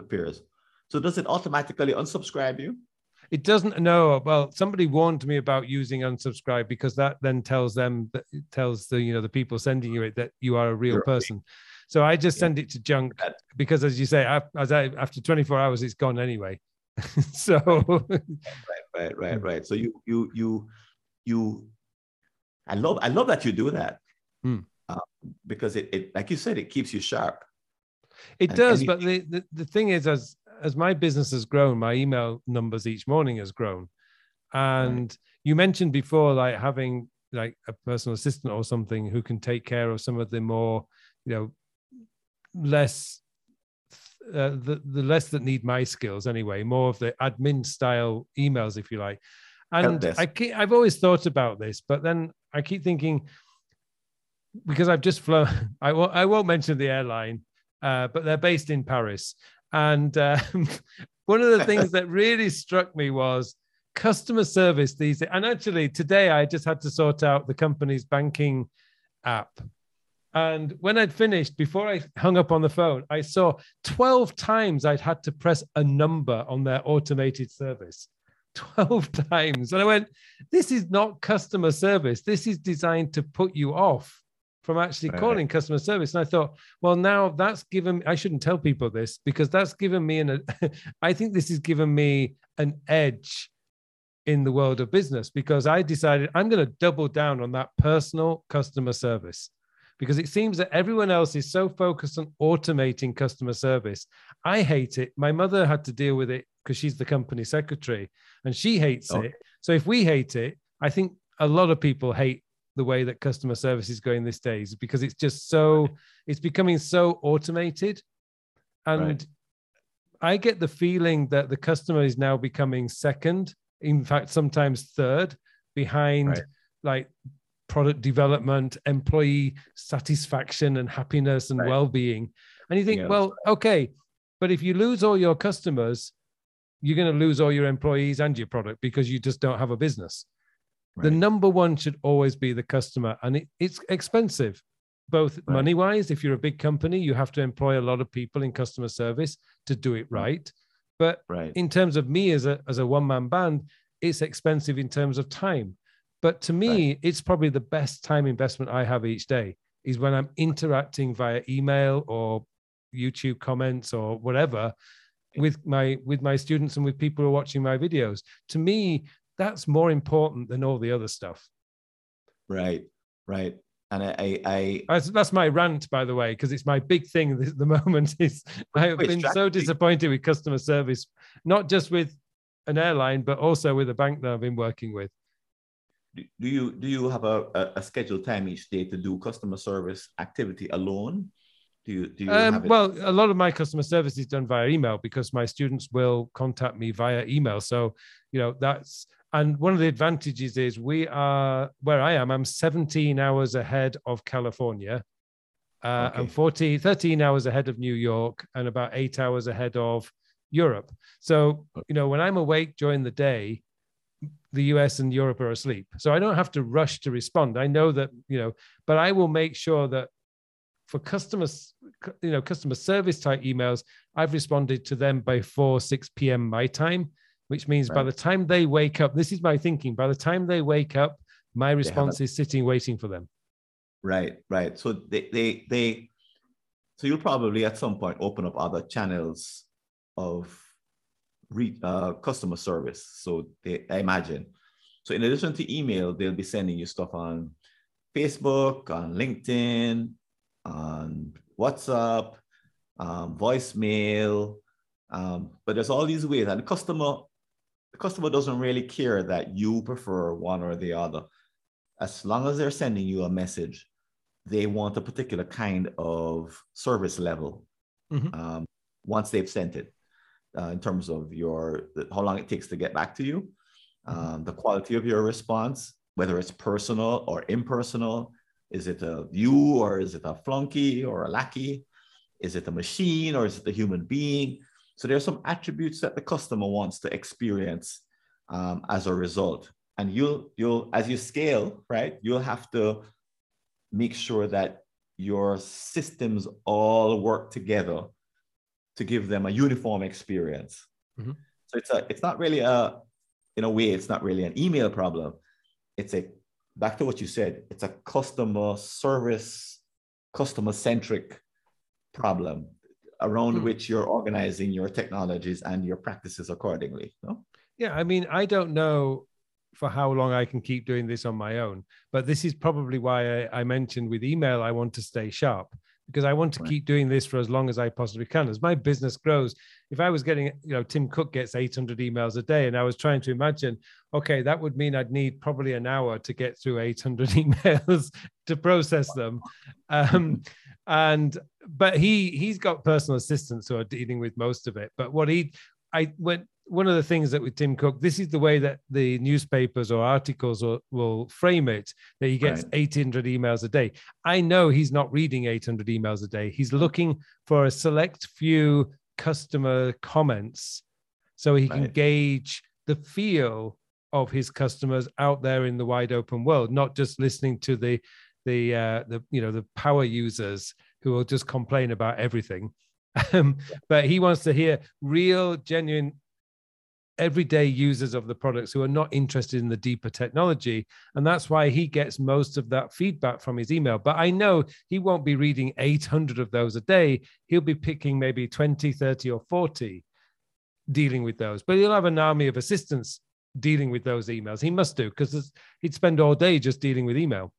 Appears. So does it automatically unsubscribe you? It doesn't. know Well, somebody warned me about using unsubscribe because that then tells them that tells the you know the people sending you it that you are a real person. So I just yeah. send it to junk because, as you say, as I, after 24 hours, it's gone anyway. so right, right, right, right. So you, you, you, you. I love, I love that you do that hmm. uh, because it, it, like you said, it keeps you sharp. It and, does, and but the, the the thing is, as as my business has grown, my email numbers each morning has grown, and right. you mentioned before, like having like a personal assistant or something who can take care of some of the more, you know, less uh, the the less that need my skills anyway, more of the admin style emails, if you like. And I keep, I've always thought about this, but then I keep thinking because I've just flown. I won't I won't mention the airline, uh, but they're based in Paris. And uh, one of the things that really struck me was customer service these. Days. And actually, today I just had to sort out the company's banking app and when I'd finished, before I hung up on the phone, I saw 12 times I'd had to press a number on their automated service. 12 times. And I went, this is not customer service. This is designed to put you off from actually right. calling customer service. And I thought, well, now that's given, I shouldn't tell people this because that's given me an, I think this has given me an edge in the world of business because I decided I'm going to double down on that personal customer service because it seems that everyone else is so focused on automating customer service. I hate it. My mother had to deal with it because she's the company secretary and she hates oh. it. So if we hate it, I think a lot of people hate the way that customer service is going these days because it's just so it's becoming so automated and right. i get the feeling that the customer is now becoming second in fact sometimes third behind right. like product development, employee satisfaction and happiness and right. well-being. And you think, yeah, well, right. okay, but if you lose all your customers, you're going to lose all your employees and your product because you just don't have a business. Right. The number one should always be the customer, and it, it's expensive, both money wise. If you're a big company, you have to employ a lot of people in customer service to do it mm-hmm. right. But in terms of me as a as a one man band, it's expensive in terms of time. But to me, right. it's probably the best time investment I have each day is when I'm interacting via email or YouTube comments or whatever with my with my students and with people who are watching my videos. To me, that's more important than all the other stuff. Right, right. And I, I, I that's, my rant, by the way, because it's my big thing at the moment. Is I have been so disappointed with customer service, not just with an airline, but also with a bank that I've been working with do you do you have a, a, scheduled time each day to do customer service activity alone? Do you do you um, well a lot of my customer service is done via email because my students will contact me via email. So you know that's and one of the advantages is we are where I am, I'm 17 hours ahead of California. Uh, okay. and 40, 13 hours ahead of New York and about eight hours ahead of Europe. So, you know, when I'm awake during the day, the US and Europe are asleep. So I don't have to rush to respond. I know that, you know, but I will make sure that for customers, you know, customer service type emails, I've responded to them by 4, 6 p.m. my time, which means right. by the time they wake up, this is my thinking, by the time they wake up, my response is sitting waiting for them. Right, right. So they, they, they, so you'll probably at some point open up other channels of re, uh, customer service. So they, I imagine. So in addition to email, they'll be sending you stuff on Facebook, on LinkedIn, on WhatsApp, um, voicemail. Um, but there's all these ways, and the customer, the customer doesn't really care that you prefer one or the other. As long as they're sending you a message, they want a particular kind of service level mm-hmm. um, once they've sent it, uh, in terms of your how long it takes to get back to you, mm-hmm. um, the quality of your response, whether it's personal or impersonal. Is it a you or is it a flunky or a lackey? Is it a machine or is it a human being? So there are some attributes that the customer wants to experience um, as a result. And you'll you'll as you scale, right? You'll have to make sure that your systems all work together to give them a uniform experience. Mm-hmm. So it's a it's not really a in a way it's not really an email problem. It's a back to what you said. It's a customer service, customer centric problem around mm-hmm. which you're organizing your technologies and your practices accordingly. No? Yeah, I mean, I don't know for how long I can keep doing this on my own. But this is probably why I, I mentioned with email, I want to stay sharp because I want to right. keep doing this for as long as I possibly can. As my business grows, if I was getting, you know, Tim Cook gets 800 emails a day, and I was trying to imagine, okay, that would mean I'd need probably an hour to get through 800 emails to process them. Um, and but he he's got personal assistants who are dealing with most of it. But what he I went one of the things that with Tim Cook, this is the way that the newspapers or articles will, will frame it that he gets right. 800 emails a day. I know he's not reading 800 emails a day. He's looking for a select few customer comments so he can gauge the feel of his customers out there in the wide open world, not just listening to the the uh, the you know the power users who will just complain about everything. Um, but he wants to hear real, genuine everyday users of the products who are not interested in the deeper technology. And that's why he gets most of that feedback from his email. But I know he won't be reading 800 of those a day. He'll be picking maybe 20, 30, or 40 dealing with those. But he'll have an army of assistants dealing with those emails. He must do because he'd spend all day just dealing with email.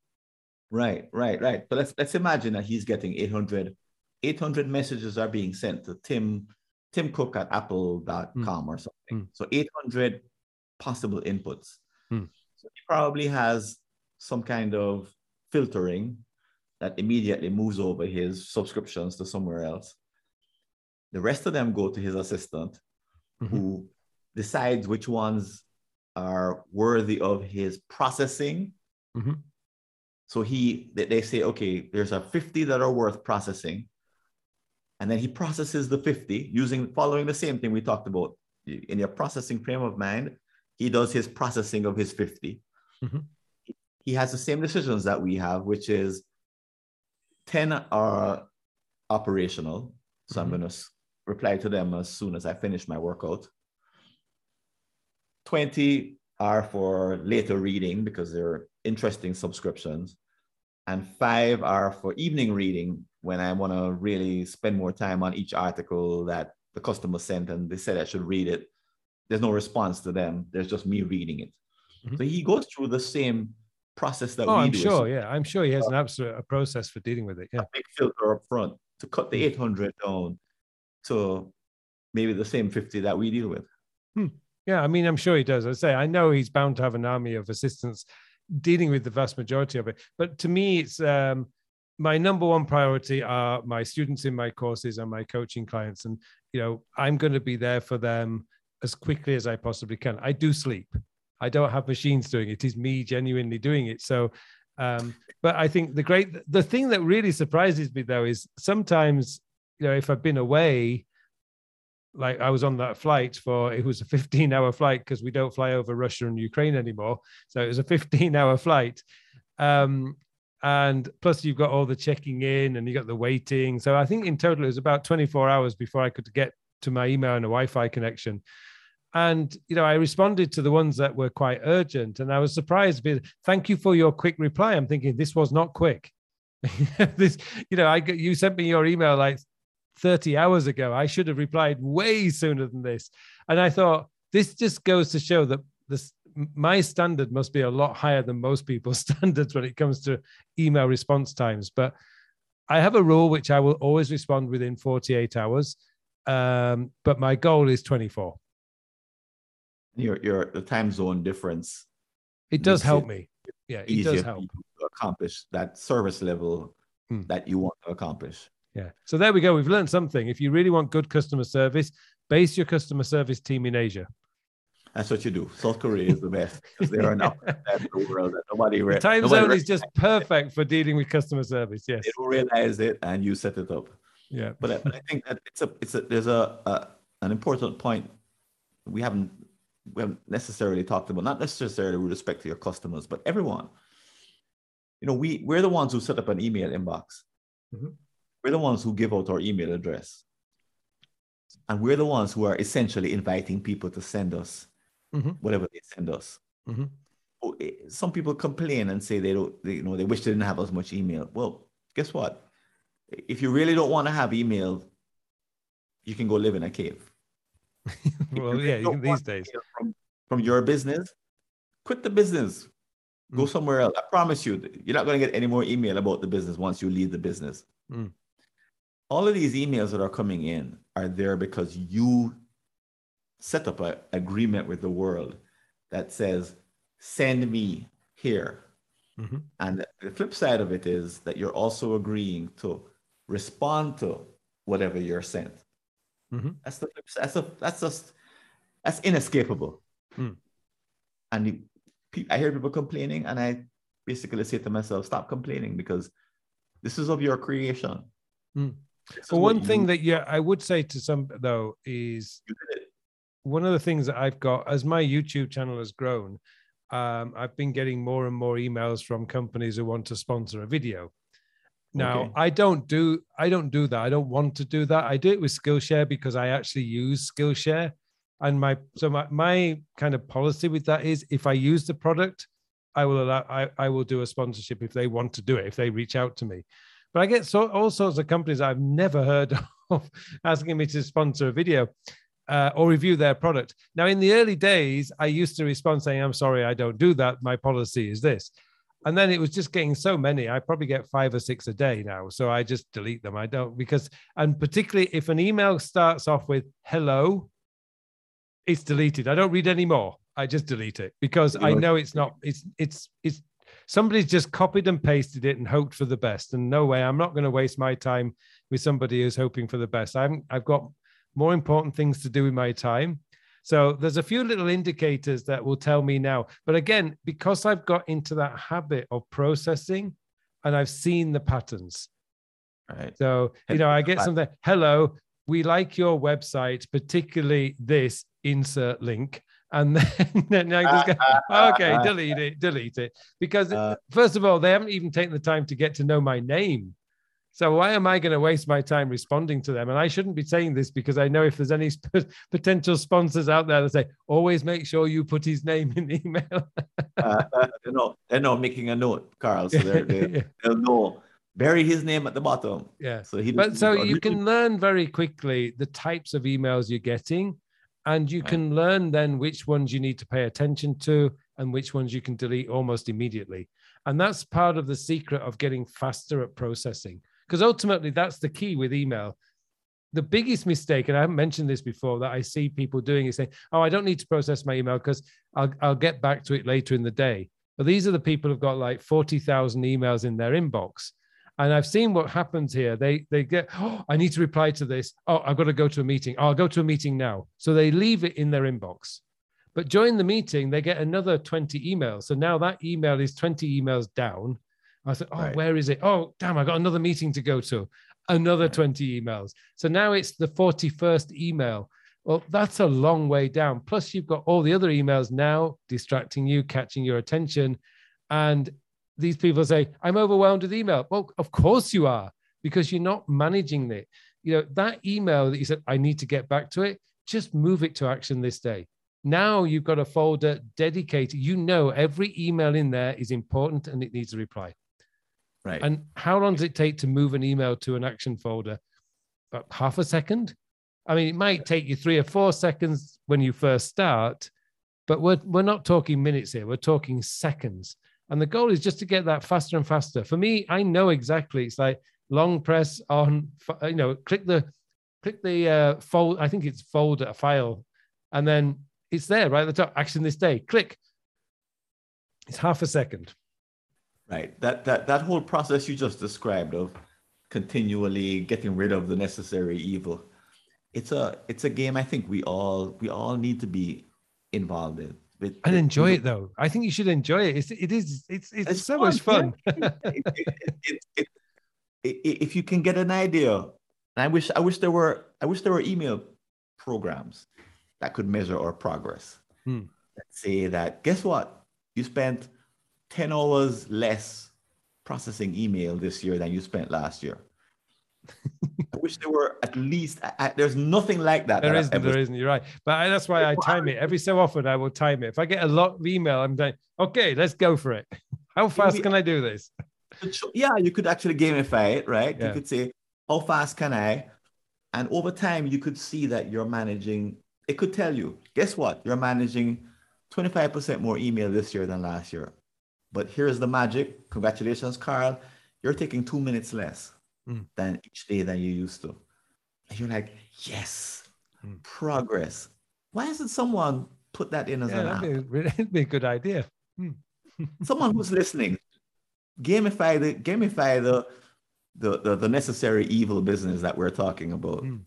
Right, right, right. But let's let's imagine that he's getting 800 800 messages are being sent to Tim Tim Cook at apple.com mm. or something. Mm. So 800 possible inputs. Mm. So he probably has some kind of filtering that immediately moves over his subscriptions to somewhere else. The rest of them go to his assistant mm-hmm. who decides which ones are worthy of his processing. Mm-hmm. So he they say, okay, there's a 50 that are worth processing. And then he processes the 50 using following the same thing we talked about. In your processing frame of mind he does his processing of his 50 mm-hmm. he has the same decisions that we have which is 10 are operational. So mm-hmm. i'm going to reply to them as soon as i finish my workout. 20 are for later reading because they're interesting subscriptions and five are for evening reading when I want to really spend more time on each article that the customer sent and they said I should read it. There's no response to them. There's just me reading it. Mm-hmm. So he goes through the same process that oh, we I'm do. sure. Yeah, I'm sure he has an absolute a process for dealing with it. Yeah, a big filter up front to cut the 800 down to maybe the same 50 that we deal with. Hmm. Yeah, I mean, I'm sure he does. I say, I know he's bound to have an army of assistants dealing with the vast majority of it. But to me, it's um, my number one priority are my students in my courses and my coaching clients. And you know i'm going to be there for them as quickly as i possibly can. I do sleep. I don't have machines doing it. It is me genuinely doing it. So um, but i think the great the thing that really surprises me though is sometimes you know if i've been away like i was on that flight for it was a 15 hour flight because we don't fly over russia and ukraine anymore. So it was a 15 hour flight. Um, and plus you've got all the checking in and you got the waiting. So i think in total it was about 24 hours before i could get to my email and a wi-fi connection. And you know i responded to the ones that were quite urgent and i was surprised with thank you for your quick reply. I'm thinking this was not quick. This you know i you sent me your email like 30 hours ago i should have replied way sooner than this and i thought this just goes to show that this my standard must be a lot higher than most people's standards when it comes to email response times. But I have a rule which I will always respond within 48 hours. Um, but my goal is 24. Your your the time zone difference It does help it me. Yeah, it does help. accomplish that service level Hmm. that you want to accomplish. Yeah. So there we go. We've learned something. If you really want good customer service, base your customer service team in Asia. That's what you do. South Korea is the best because they're an upper the world that nobody The time nobody zone is just perfect for dealing with customer service. Yes. they don't realize it and you set it up. Yeah. But I, but I think that it's a it's a there's a, a an important point we haven't we haven't necessarily talked about, not necessarily with respect to your customers, but everyone. You know, we we're the ones who set up an email inbox. Mhm. We're the ones who give out our email address. And we're the ones who are essentially inviting people to send us Mhm. whatever they send us. Mhm. Oh, eh, Some people complain and say they don't, they, you know, they wish they didn't have as much email. Well, guess what? If you really don't want to have email, you can go live in a cave. Well, yeah, you can these days. From, from your business, quit the business. Go Mm. somewhere else. I promise you, you're not going to get any more email about the business once you leave the business. Mm. All of these emails that are coming in are there because you set up an agreement with the world that says, send me here. Mhm. And the flip side of it is that you're also agreeing to respond to whatever you're sent. Mhm. That's the. That's, a, that's just, that's inescapable. Hmm. And you, I hear people complaining, and I basically say to myself, stop complaining because this is of your creation. Hmm. Well, one thing you- that yeah, I would say to some though is you did it. one of the things that I've got as my YouTube channel has grown, um, I've been getting more and more emails from companies who want to sponsor a video. Now, Okay. I don't do I don't do that. I don't want to do that. I do it with Skillshare because I actually use Skillshare. And my so my, my kind of policy with that is if I use the product, I will allow I, I will do a sponsorship if they want to do it, if they reach out to me. But I get so all sorts of companies I've never heard of asking me to sponsor a video uh, or review their product. Now, in the early days, I used to respond saying, I'm sorry, I don't do that. My policy is this. And then it was just getting so many. I probably get five or six a day now. So I just delete them. I don't because, and particularly if an email starts off with hello, it's deleted. I don't read any more. I just delete it because I know it's not, it's, it's, it's, somebody's just copied and pasted it and hoped for the best. And no way, I'm not going to waste my time with somebody who's hoping for the best. I'm, I've got more important things to do with my time. So there's a few little indicators that will tell me now. But again, because I've got into that habit of processing and I've seen the patterns. Right. So, you know, I get something, hello, we like your website, particularly this insert link. And then, I just go, okay, delete it, delete it. Because Uh, first of all, they haven't even taken the time to get to know my name. So why am I going to waste my time responding to them? And I shouldn't be saying this because I know if there's any sp- potential sponsors out there that say, always make sure you put his name in the email. uh, they're not they're not making a note, Carl. So they're, they yeah. they'll know. Bury his name at the bottom. yeah. So he But so you can learn very quickly the types of emails you're getting, and you Right. can learn then which ones you need to pay attention to and which ones you can delete almost immediately. And that's part of the secret of getting faster at processing. Because ultimately, that's the key with email. The biggest mistake, and I haven't mentioned this before, that I see people doing is saying, "Oh, I don't need to process my email because I'll I'll get back to it later in the day." But these are the people who've got like forty thousand emails in their inbox, and I've seen what happens here. They they get, "Oh, I need to reply to this. Oh, I've got to go to a meeting. Oh, I'll go to a meeting now." So they leave it in their inbox. But during the meeting, they get another 20 emails. So now that email is 20 emails down. I said, Oh, Right. where is it? Oh, damn, I got another meeting to go to. Another Right. 20 emails. So now it's the 41st email. Well, that's a long way down. Plus, you've got all the other emails now distracting you, catching your attention. And these people say, I'm overwhelmed with email. Well, of course you are, because you're not managing it. You know, that email that you said, I need to get back to it, just move it to action this day. Now you've got a folder dedicated. You know, every email in there is important and it needs a reply. right. And how long does it take to move an email to an action folder? About half a second. I mean, it might take you three or four seconds when you first start, but we're we're not talking minutes here. We're talking seconds. And the goal is just to get that faster and faster. For me, I know exactly. It's like long press on, you know, click the click the uh, fold. I think it's fold a file, and then it's there right at the top. Action this day. Click. It's half a second. Right. That that that whole process you just described of continually getting rid of the necessary evil. It's a it's a game I think we all we all need to be involved in. With, and enjoy it though. I think you should enjoy it. It's it is it's it's, it's so fun, much fun. Yeah. it, it, if you can get an idea, and I wish I wish there were I wish there were email programs that could measure our progress. Hmm. Let's say that guess what? You spent 10 hours less processing email this year than you spent last year. I wish there were at least I, there's nothing like that. There that isn't. There isn't. You're right. But I, that's why I time it every so often. I will time it. If I get a lot of email, I'm like, okay, let's go for it. How fast can I do this? Yeah, you could actually gamify it, right? Yeah. You could say, how fast can I? And over time, you could see that you're managing. It could tell you, guess what? You're managing 25% more email this year than last year. But here's the magic. Congratulations, Carl. You're taking two minutes less mm. than each day than you used to. And you're like, yes, mm. progress. Why hasn't someone put that in as yeah, an that'd be, that'd be a good idea. Mm. someone who's listening, gamify the gamify the, the the, the necessary evil business that we're talking about. Hmm.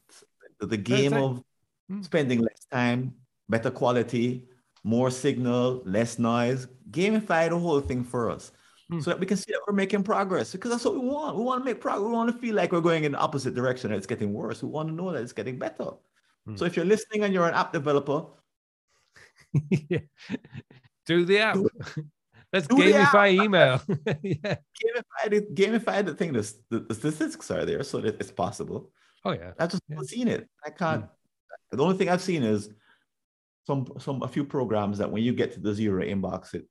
The, the, game of hmm. spending less time, better quality, more signal, less noise, gamify the whole thing for us mm. so that we can see that we're making progress because that's what we want. We want to make progress. We want to feel like we're going in the opposite direction and it's getting worse. We want to know that it's getting better. Mm. So if you're listening and you're an app developer, yeah. do the app. Let's do gamify email. yeah. Gamify the gamify the thing. The, the, the, statistics are there, so that it's possible. Oh yeah. I've just yeah. seen it. I can't. Mm. The only thing I've seen is some some a few programs that when you get to the zero inbox, it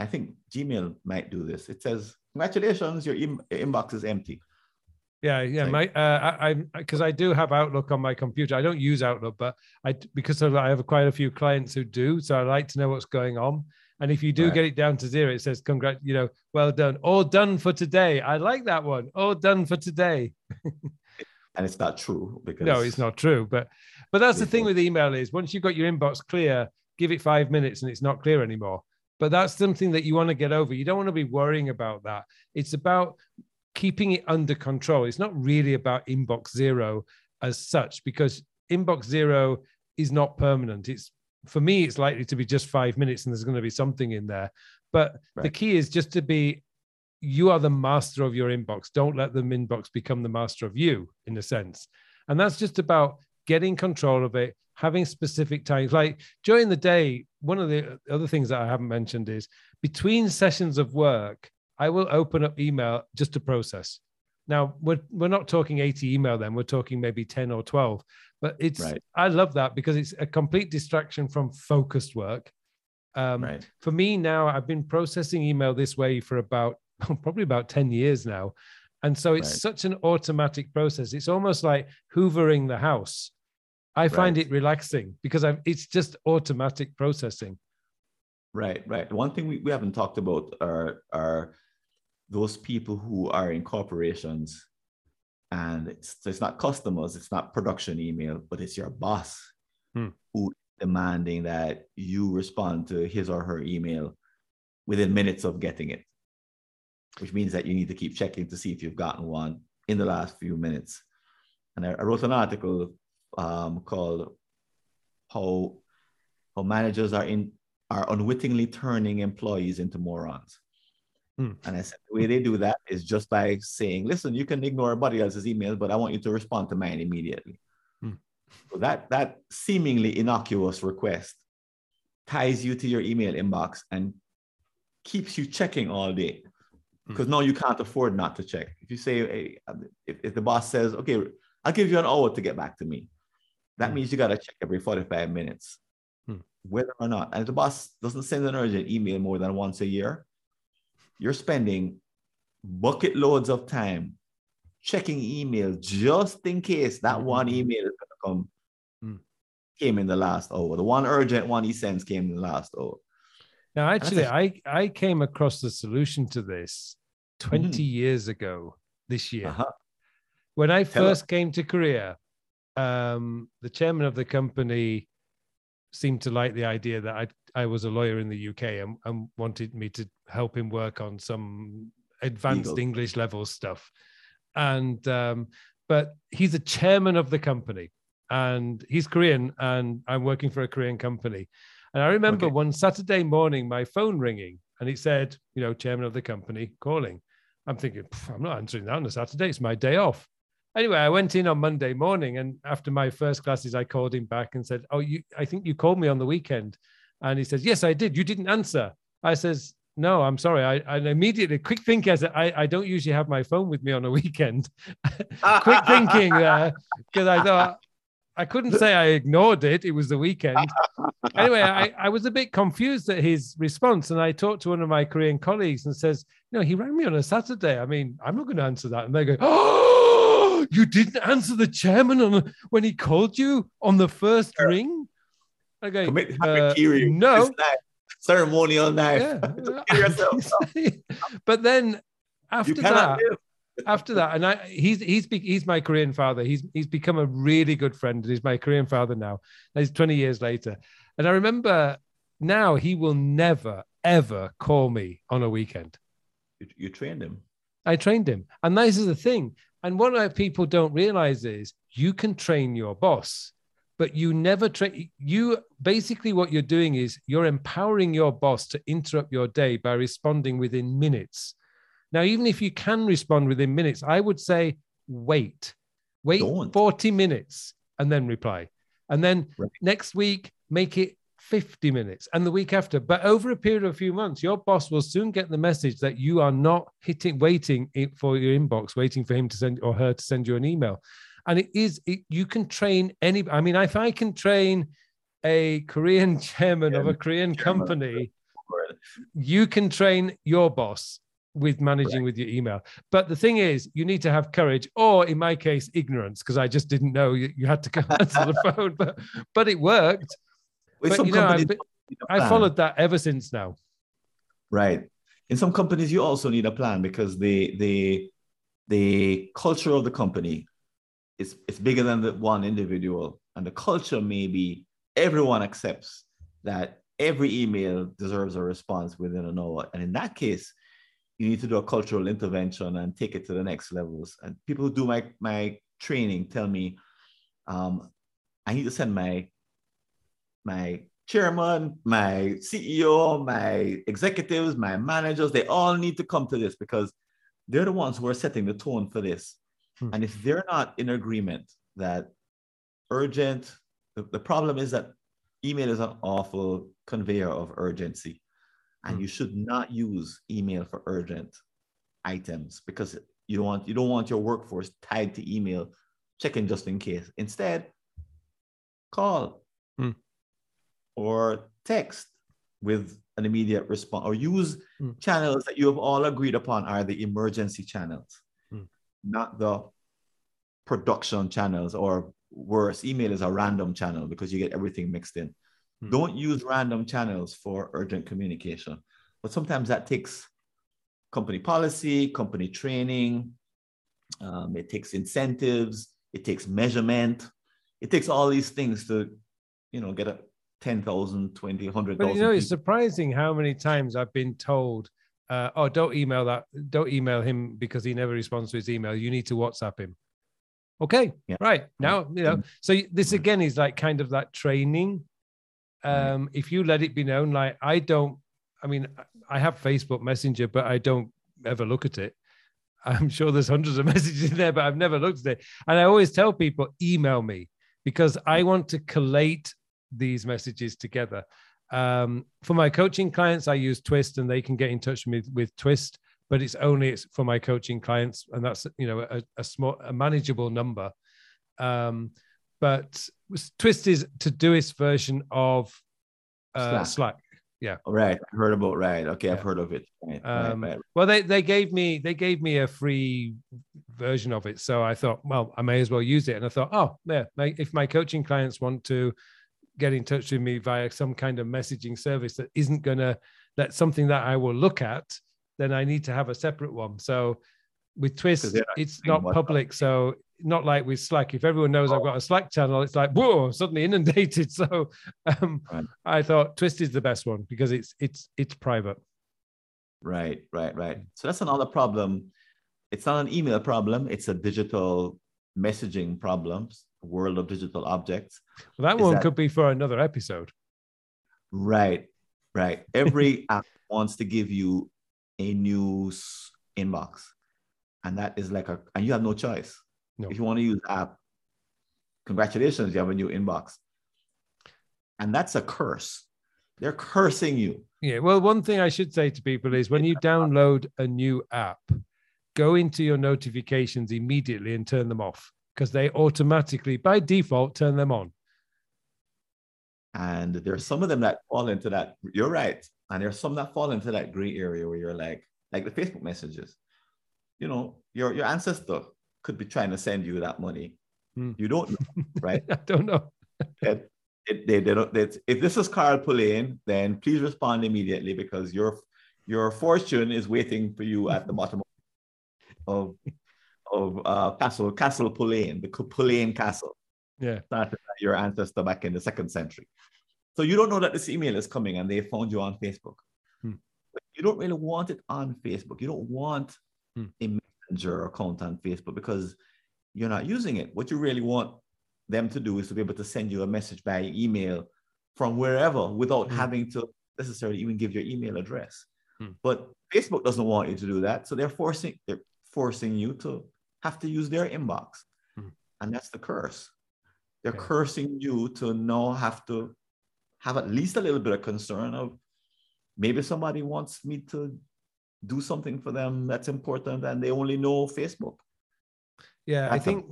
I think Gmail might do this. It says, "Congratulations, your in- inbox is empty." Yeah, yeah, like, my uh, I because I, I do have Outlook on my computer. I don't use Outlook, but I because I have quite a few clients who do, so I like to know what's going on. And if you do right. get it down to zero, it says "Congrat," you know, well done, all done for today. I like that one. All done for today. and it's not true because no, it's not true. But but that's the thing with email is once you've got your inbox clear, give it five minutes and it's not clear anymore. But that's something that you want to get over. You don't want to be worrying about that. It's about keeping it under control. It's not really about inbox zero as such because inbox zero is not permanent. It's for me, it's likely to be just five minutes and there's going to be something in there. But right. the key is just to be you are the master of your inbox. Don't let the inbox become the master of you, in a sense. And that's just about getting control of it, having specific times. Like during the day, one of the other things that I haven't mentioned is between sessions of work, I will open up email just to process. Now we're we're not talking 80 email then, we're talking maybe 10 or 12. But it's right. I love that because it's a complete distraction from focused work. Um, right. For me now, I've been processing email this way for about probably about 10 years now. And so it's right. such an automatic process. It's almost like hoovering the house. I find right. it relaxing because I'm, it's just automatic processing. Right, right. One thing we, we haven't talked about are, are those people who are in corporations and it's, it's not customers, it's not production email, but it's your boss hmm. who demanding that you respond to his or her email within minutes of getting it which means that you need to keep checking to see if you've gotten one in the last few minutes. And I, I wrote an article um, called "How How Managers Are in Are Unwittingly Turning Employees into Morons." Hmm. And I said the way they do that is just by saying, "Listen, you can ignore everybody else's emails, but I want you to respond to mine immediately." Hmm. So that that seemingly innocuous request ties you to your email inbox and keeps you checking all day because no, you can't afford not to check. If you say, hey, if, if the boss says, okay, I'll give you an hour to get back to me, that mm. means you got to check every 45 minutes, hmm. whether or not. And if the boss doesn't send an urgent email more than once a year, you're spending bucket loads of time checking email just in case that mm-hmm. one email is going to come. Hmm. came in the last hour. The one urgent one he sends came in the last hour. Now, actually, I I came across the solution to this 20 mm-hmm. years ago this year. Uh-huh. When I Tell first us. came to Korea, um, the chairman of the company seemed to like the idea that I I was a lawyer in the UK and, and wanted me to help him work on some advanced Eagle. English level stuff. And um, but he's a chairman of the company and he's Korean and I'm working for a Korean company. And I remember okay. one Saturday morning, my phone ringing and it said, you know, chairman of the company calling. I'm thinking, I'm not answering that on a Saturday. It's my day off. Anyway, I went in on Monday morning, and after my first classes, I called him back and said, "Oh, you, I think you called me on the weekend." And he says, "Yes, I did. You didn't answer." I says, "No, I'm sorry." I, I immediately quick thinking, I I, I don't usually have my phone with me on a weekend. quick thinking uh, there because I thought I couldn't say I ignored it. It was the weekend. anyway, I, I was a bit confused at his response. And I talked to one of my Korean colleagues and says, you know, he rang me on a Saturday. I mean, I'm not going to answer that. And they go, oh, you didn't answer the chairman on when he called you on the first sure. ring? I go, uh, no. Ceremonial knife. Yeah. but then after that, after that, and I, he's he's he's my Korean father. He's he's become a really good friend. and He's my Korean father now. He's twenty years later, and I remember now he will never ever call me on a weekend. You, you trained him. I trained him, and this is the thing. And what people don't realize is you can train your boss, but you never train. You basically what you're doing is you're empowering your boss to interrupt your day by responding within minutes now, even if you can respond within minutes, I would say wait, wait Don't. 40 minutes and then reply. And then right. next week, make it 50 minutes and the week after. But over a period of a few months, your boss will soon get the message that you are not hitting, waiting for your inbox, waiting for him to send or her to send you an email. And it is, it, you can train any, I mean, if I can train a Korean chairman yeah, of a Korean chairman. company, you can train your boss with managing with your email. But the thing is, you need to have courage, or in my case, ignorance, because I just didn't know you, you had to go answer the phone. But but it worked. With but you know, I followed that ever since now. Right. In some companies, you also need a plan because the the the culture of the company is it's bigger than the one individual, and the culture may be everyone accepts that every email deserves a response within an hour, and in that case you need to do a cultural intervention and take it to the next levels. And people who do my my training tell me, um, I need to send my my chairman, my CEO, my executives, my managers. They all need to come to this because they're the ones who are setting the tone for this. Hmm. And if they're not in agreement that urgent, the, the problem is that email is an awful conveyor of urgency. And mm. you should not use email for urgent items because you don't want you don't want your workforce tied to email checking just in case. Instead, call mm. Or text with an immediate response or use mm. channels that you have all agreed upon are the emergency channels, hmm. not the production channels or worse, email is a random channel because you get everything mixed in. Hmm. Don't use random channels for urgent communication. But sometimes that takes company policy, company training, um, it takes incentives, it takes measurement, it takes all these things to, you know, get a 10,000, 20, 100,000. But you know, it's surprising how many times I've been told, uh, oh, don't email that, don't email him because he never responds to his email. You need to WhatsApp him. Okay, yeah. right. Now, you know, so this again is like kind of that training um, if you let it be known, like I don't, I mean, I have Facebook Messenger, but I don't ever look at it. I'm sure there's hundreds of messages in there, but I've never looked at it. And I always tell people, email me because I want to collate these messages together. Um, for my coaching clients, I use Twist and they can get in touch with, with Twist, but it's only it's for my coaching clients. And that's, you know, a, a small, a manageable number. Um, but Twist is Todoist version of uh, Slack. Slack. Yeah. Right. I heard about right. Okay, yeah. I've heard of it. Right, um, right, right. Well, they they gave me they gave me a free version of it, so I thought, well, I may as well use it. And I thought, oh, yeah, if my coaching clients want to get in touch with me via some kind of messaging service that isn't going to that's something that I will look at, then I need to have a separate one. So with Twist, it's not public. So not like with Slack. If everyone knows I've got a Slack channel, it's like whoa, suddenly inundated. So um, right. I thought Twist is the best one because it's it's it's private. Right, right, right. So that's another problem. It's not an email problem. It's a digital messaging problem. World of digital objects. Well, that one that... could be for another episode. Right, right. Every app wants to give you a news inbox, and that is like a, and you have no choice no. If you want to use app, congratulations, you have a new inbox. And that's a curse. They're cursing you. Yeah. Well, one thing I should say to people is when you download a new app, go into your notifications immediately and turn them off because they automatically, by default, turn them on. And there's some of them that fall into that. You're right. And there's some that fall into that gray area where you're like, like the Facebook messages. You know, your your ancestor could be trying to send you that money. Hmm. You don't know, right? I don't know. it, it, they, they don't, if this is Carl Pullein, then please respond immediately because your your fortune is waiting for you at the bottom of of uh, Castle Castle Pullein, the Pullein Castle. Yeah, started your ancestor back in the second century. So you don't know that this email is coming, and they found you on Facebook. Hmm. you don't really want it on Facebook. You don't want hmm. a Messenger account on Facebook because you're not using it. What you really want them to do is to be able to send you a message by email from wherever without mm. having to necessarily even give your email address. Mm. But Facebook doesn't want you to do that, so they're forcing they're forcing you to have to use their inbox, mm. and that's the curse. They're yeah. cursing you to now have to have at least a little bit of concern of maybe somebody wants me to do something for them that's important and they only know Facebook. Yeah, that's I think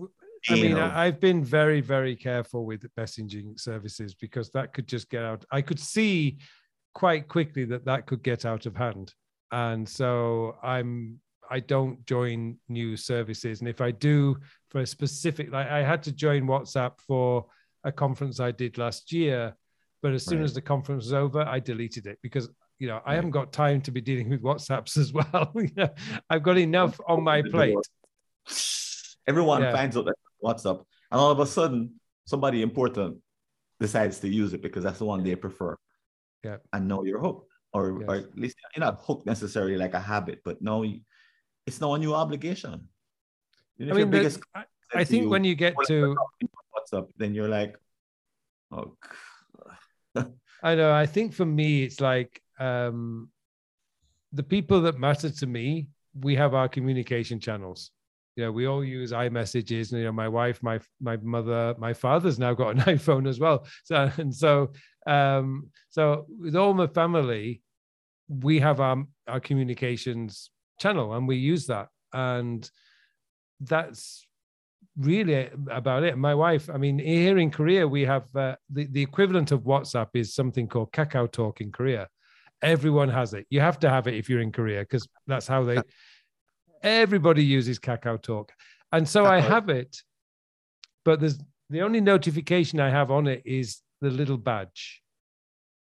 I mean of... I've been very very careful with messaging services because that could just get out. I could see quite quickly that that could get out of hand. And so I'm I don't join new services and if I do for a specific like I had to join WhatsApp for a conference I did last year but as soon right. as the conference was over I deleted it because you know, I haven't got time to be dealing with WhatsApps as well. I've got enough on my plate. Everyone yeah. finds out that WhatsApp, and all of a sudden, somebody important decides to use it because that's the one they prefer. Yeah. And now you're hooked, or, yes. or at least you're not hooked necessarily like a habit, but now it's now a new obligation. I mean, the, I, I think you, when you get to WhatsApp, then you're like, oh. I know. I think for me, it's like um, the people that matter to me, we have our communication channels. You know, we all use iMessages. And, you know, my wife, my my mother, my father's now got an iPhone as well. So and so, um, so with all my family, we have our our communications channel, and we use that, and that's really about it. My wife, I mean, here in Korea, we have uh, the, the equivalent of WhatsApp is something called Kakao Talk in Korea. Everyone has it. You have to have it if you're in Korea because that's how they. Everybody uses Kakao Talk, and so I have it, but there's the only notification I have on it is the little badge.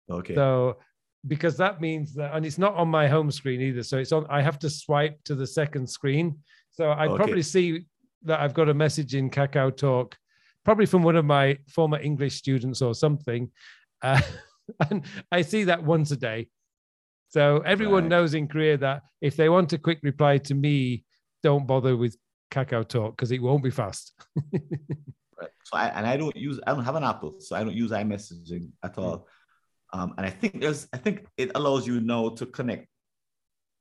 Okay. So because that means that, and it's not on my home screen either. So it's on. I have to swipe to the second screen. So I okay. probably see that I've got a message in Kakao Talk, probably from one of my former English students or something. Uh, and I see that once a day. So everyone right. knows in Korea that if they want a quick reply to me, don't bother with Kakao Talk because it won't be fast. right. So I and I don't use I don't have an Apple, so I don't use iMessaging at all. Um, and I think there's I think it allows you now to connect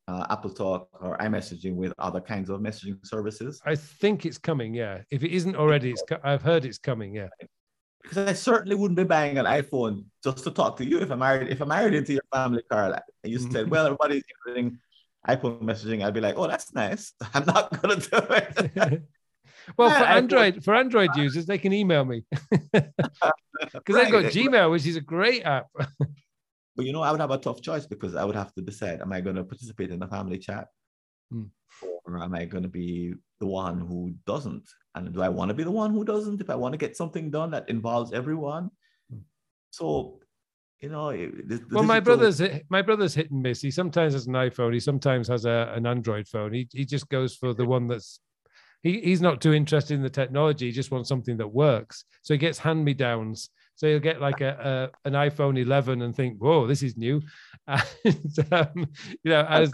uh, Apple Talk or iMessaging with other kinds of messaging services. I think it's coming. Yeah, if it isn't already, it's I've heard it's coming. Yeah because I certainly wouldn't be buying an iPhone just to talk to you if I'm married. If I'm married into your family, Carl, and you said, mm-hmm. "Well, everybody's using iPhone messaging," I'd be like, "Oh, that's nice. I'm not gonna do it." well, for Android, for Android users, they can email me because right. they've got Gmail, which is a great app. but you know, I would have a tough choice because I would have to decide: Am I going to participate in the family chat, hmm. or am I going to be the one who doesn't? And do I want to be the one who doesn't? If I want to get something done that involves everyone, So, you know, the, well, my brother's my brother's hit and miss. He sometimes has an iPhone. He sometimes has a, an Android phone. He he just goes for the one that's he, he's not too interested in the technology. He just wants something that works. So he gets hand me downs. So he'll get like a, a, an iPhone 11 and think, "Whoa, this is new." And um, you know, as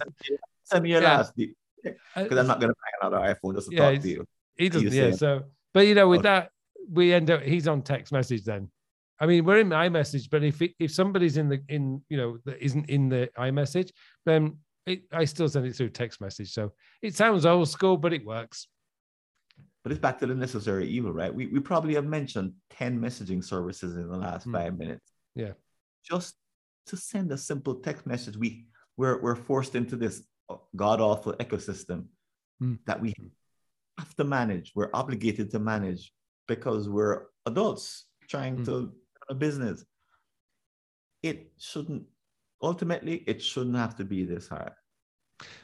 send me your yeah. last because I'm not going to buy another iPhone just to yeah, talk to you. He doesn't. Yeah. So, but you know, with okay. that, we end up. He's on text message then. I mean, we're in iMessage, but if if somebody's in the in you know that isn't in the iMessage, then it, I still send it through text message. So it sounds old school, but it works. But it's back to the necessary evil, right? We, we probably have mentioned 10 messaging services in the last mm. five minutes. Yeah. Just to send a simple text message, we, we're, we're forced into this god awful ecosystem mm. that we have to manage. We're obligated to manage because we're adults trying mm. to run a business. It shouldn't, ultimately, it shouldn't have to be this hard.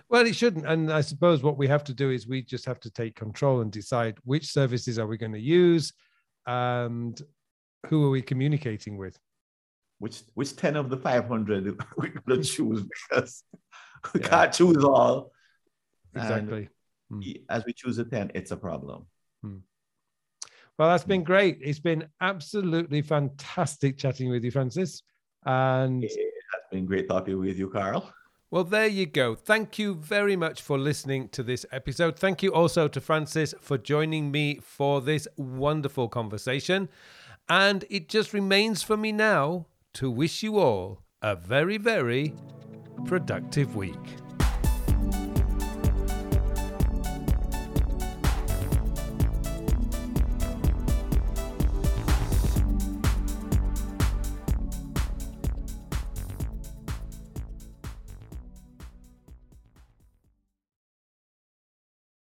Well, it shouldn't. And I suppose what we have to do is we just have to take control and decide which services are we going to use and who are we communicating with. Which which 10 of the 500 we're going to choose because we yeah. can't choose all. Exactly. Hmm. As we choose a 10, it's a problem. Hmm. Well, that's been great. It's been absolutely fantastic chatting with you, Francis. And it has been great talking with you, Carl. Well, there you go. Thank you very much for listening to this episode. Thank you also to Francis for joining me for this wonderful conversation. And it just remains for me now to wish you all a very, very productive week.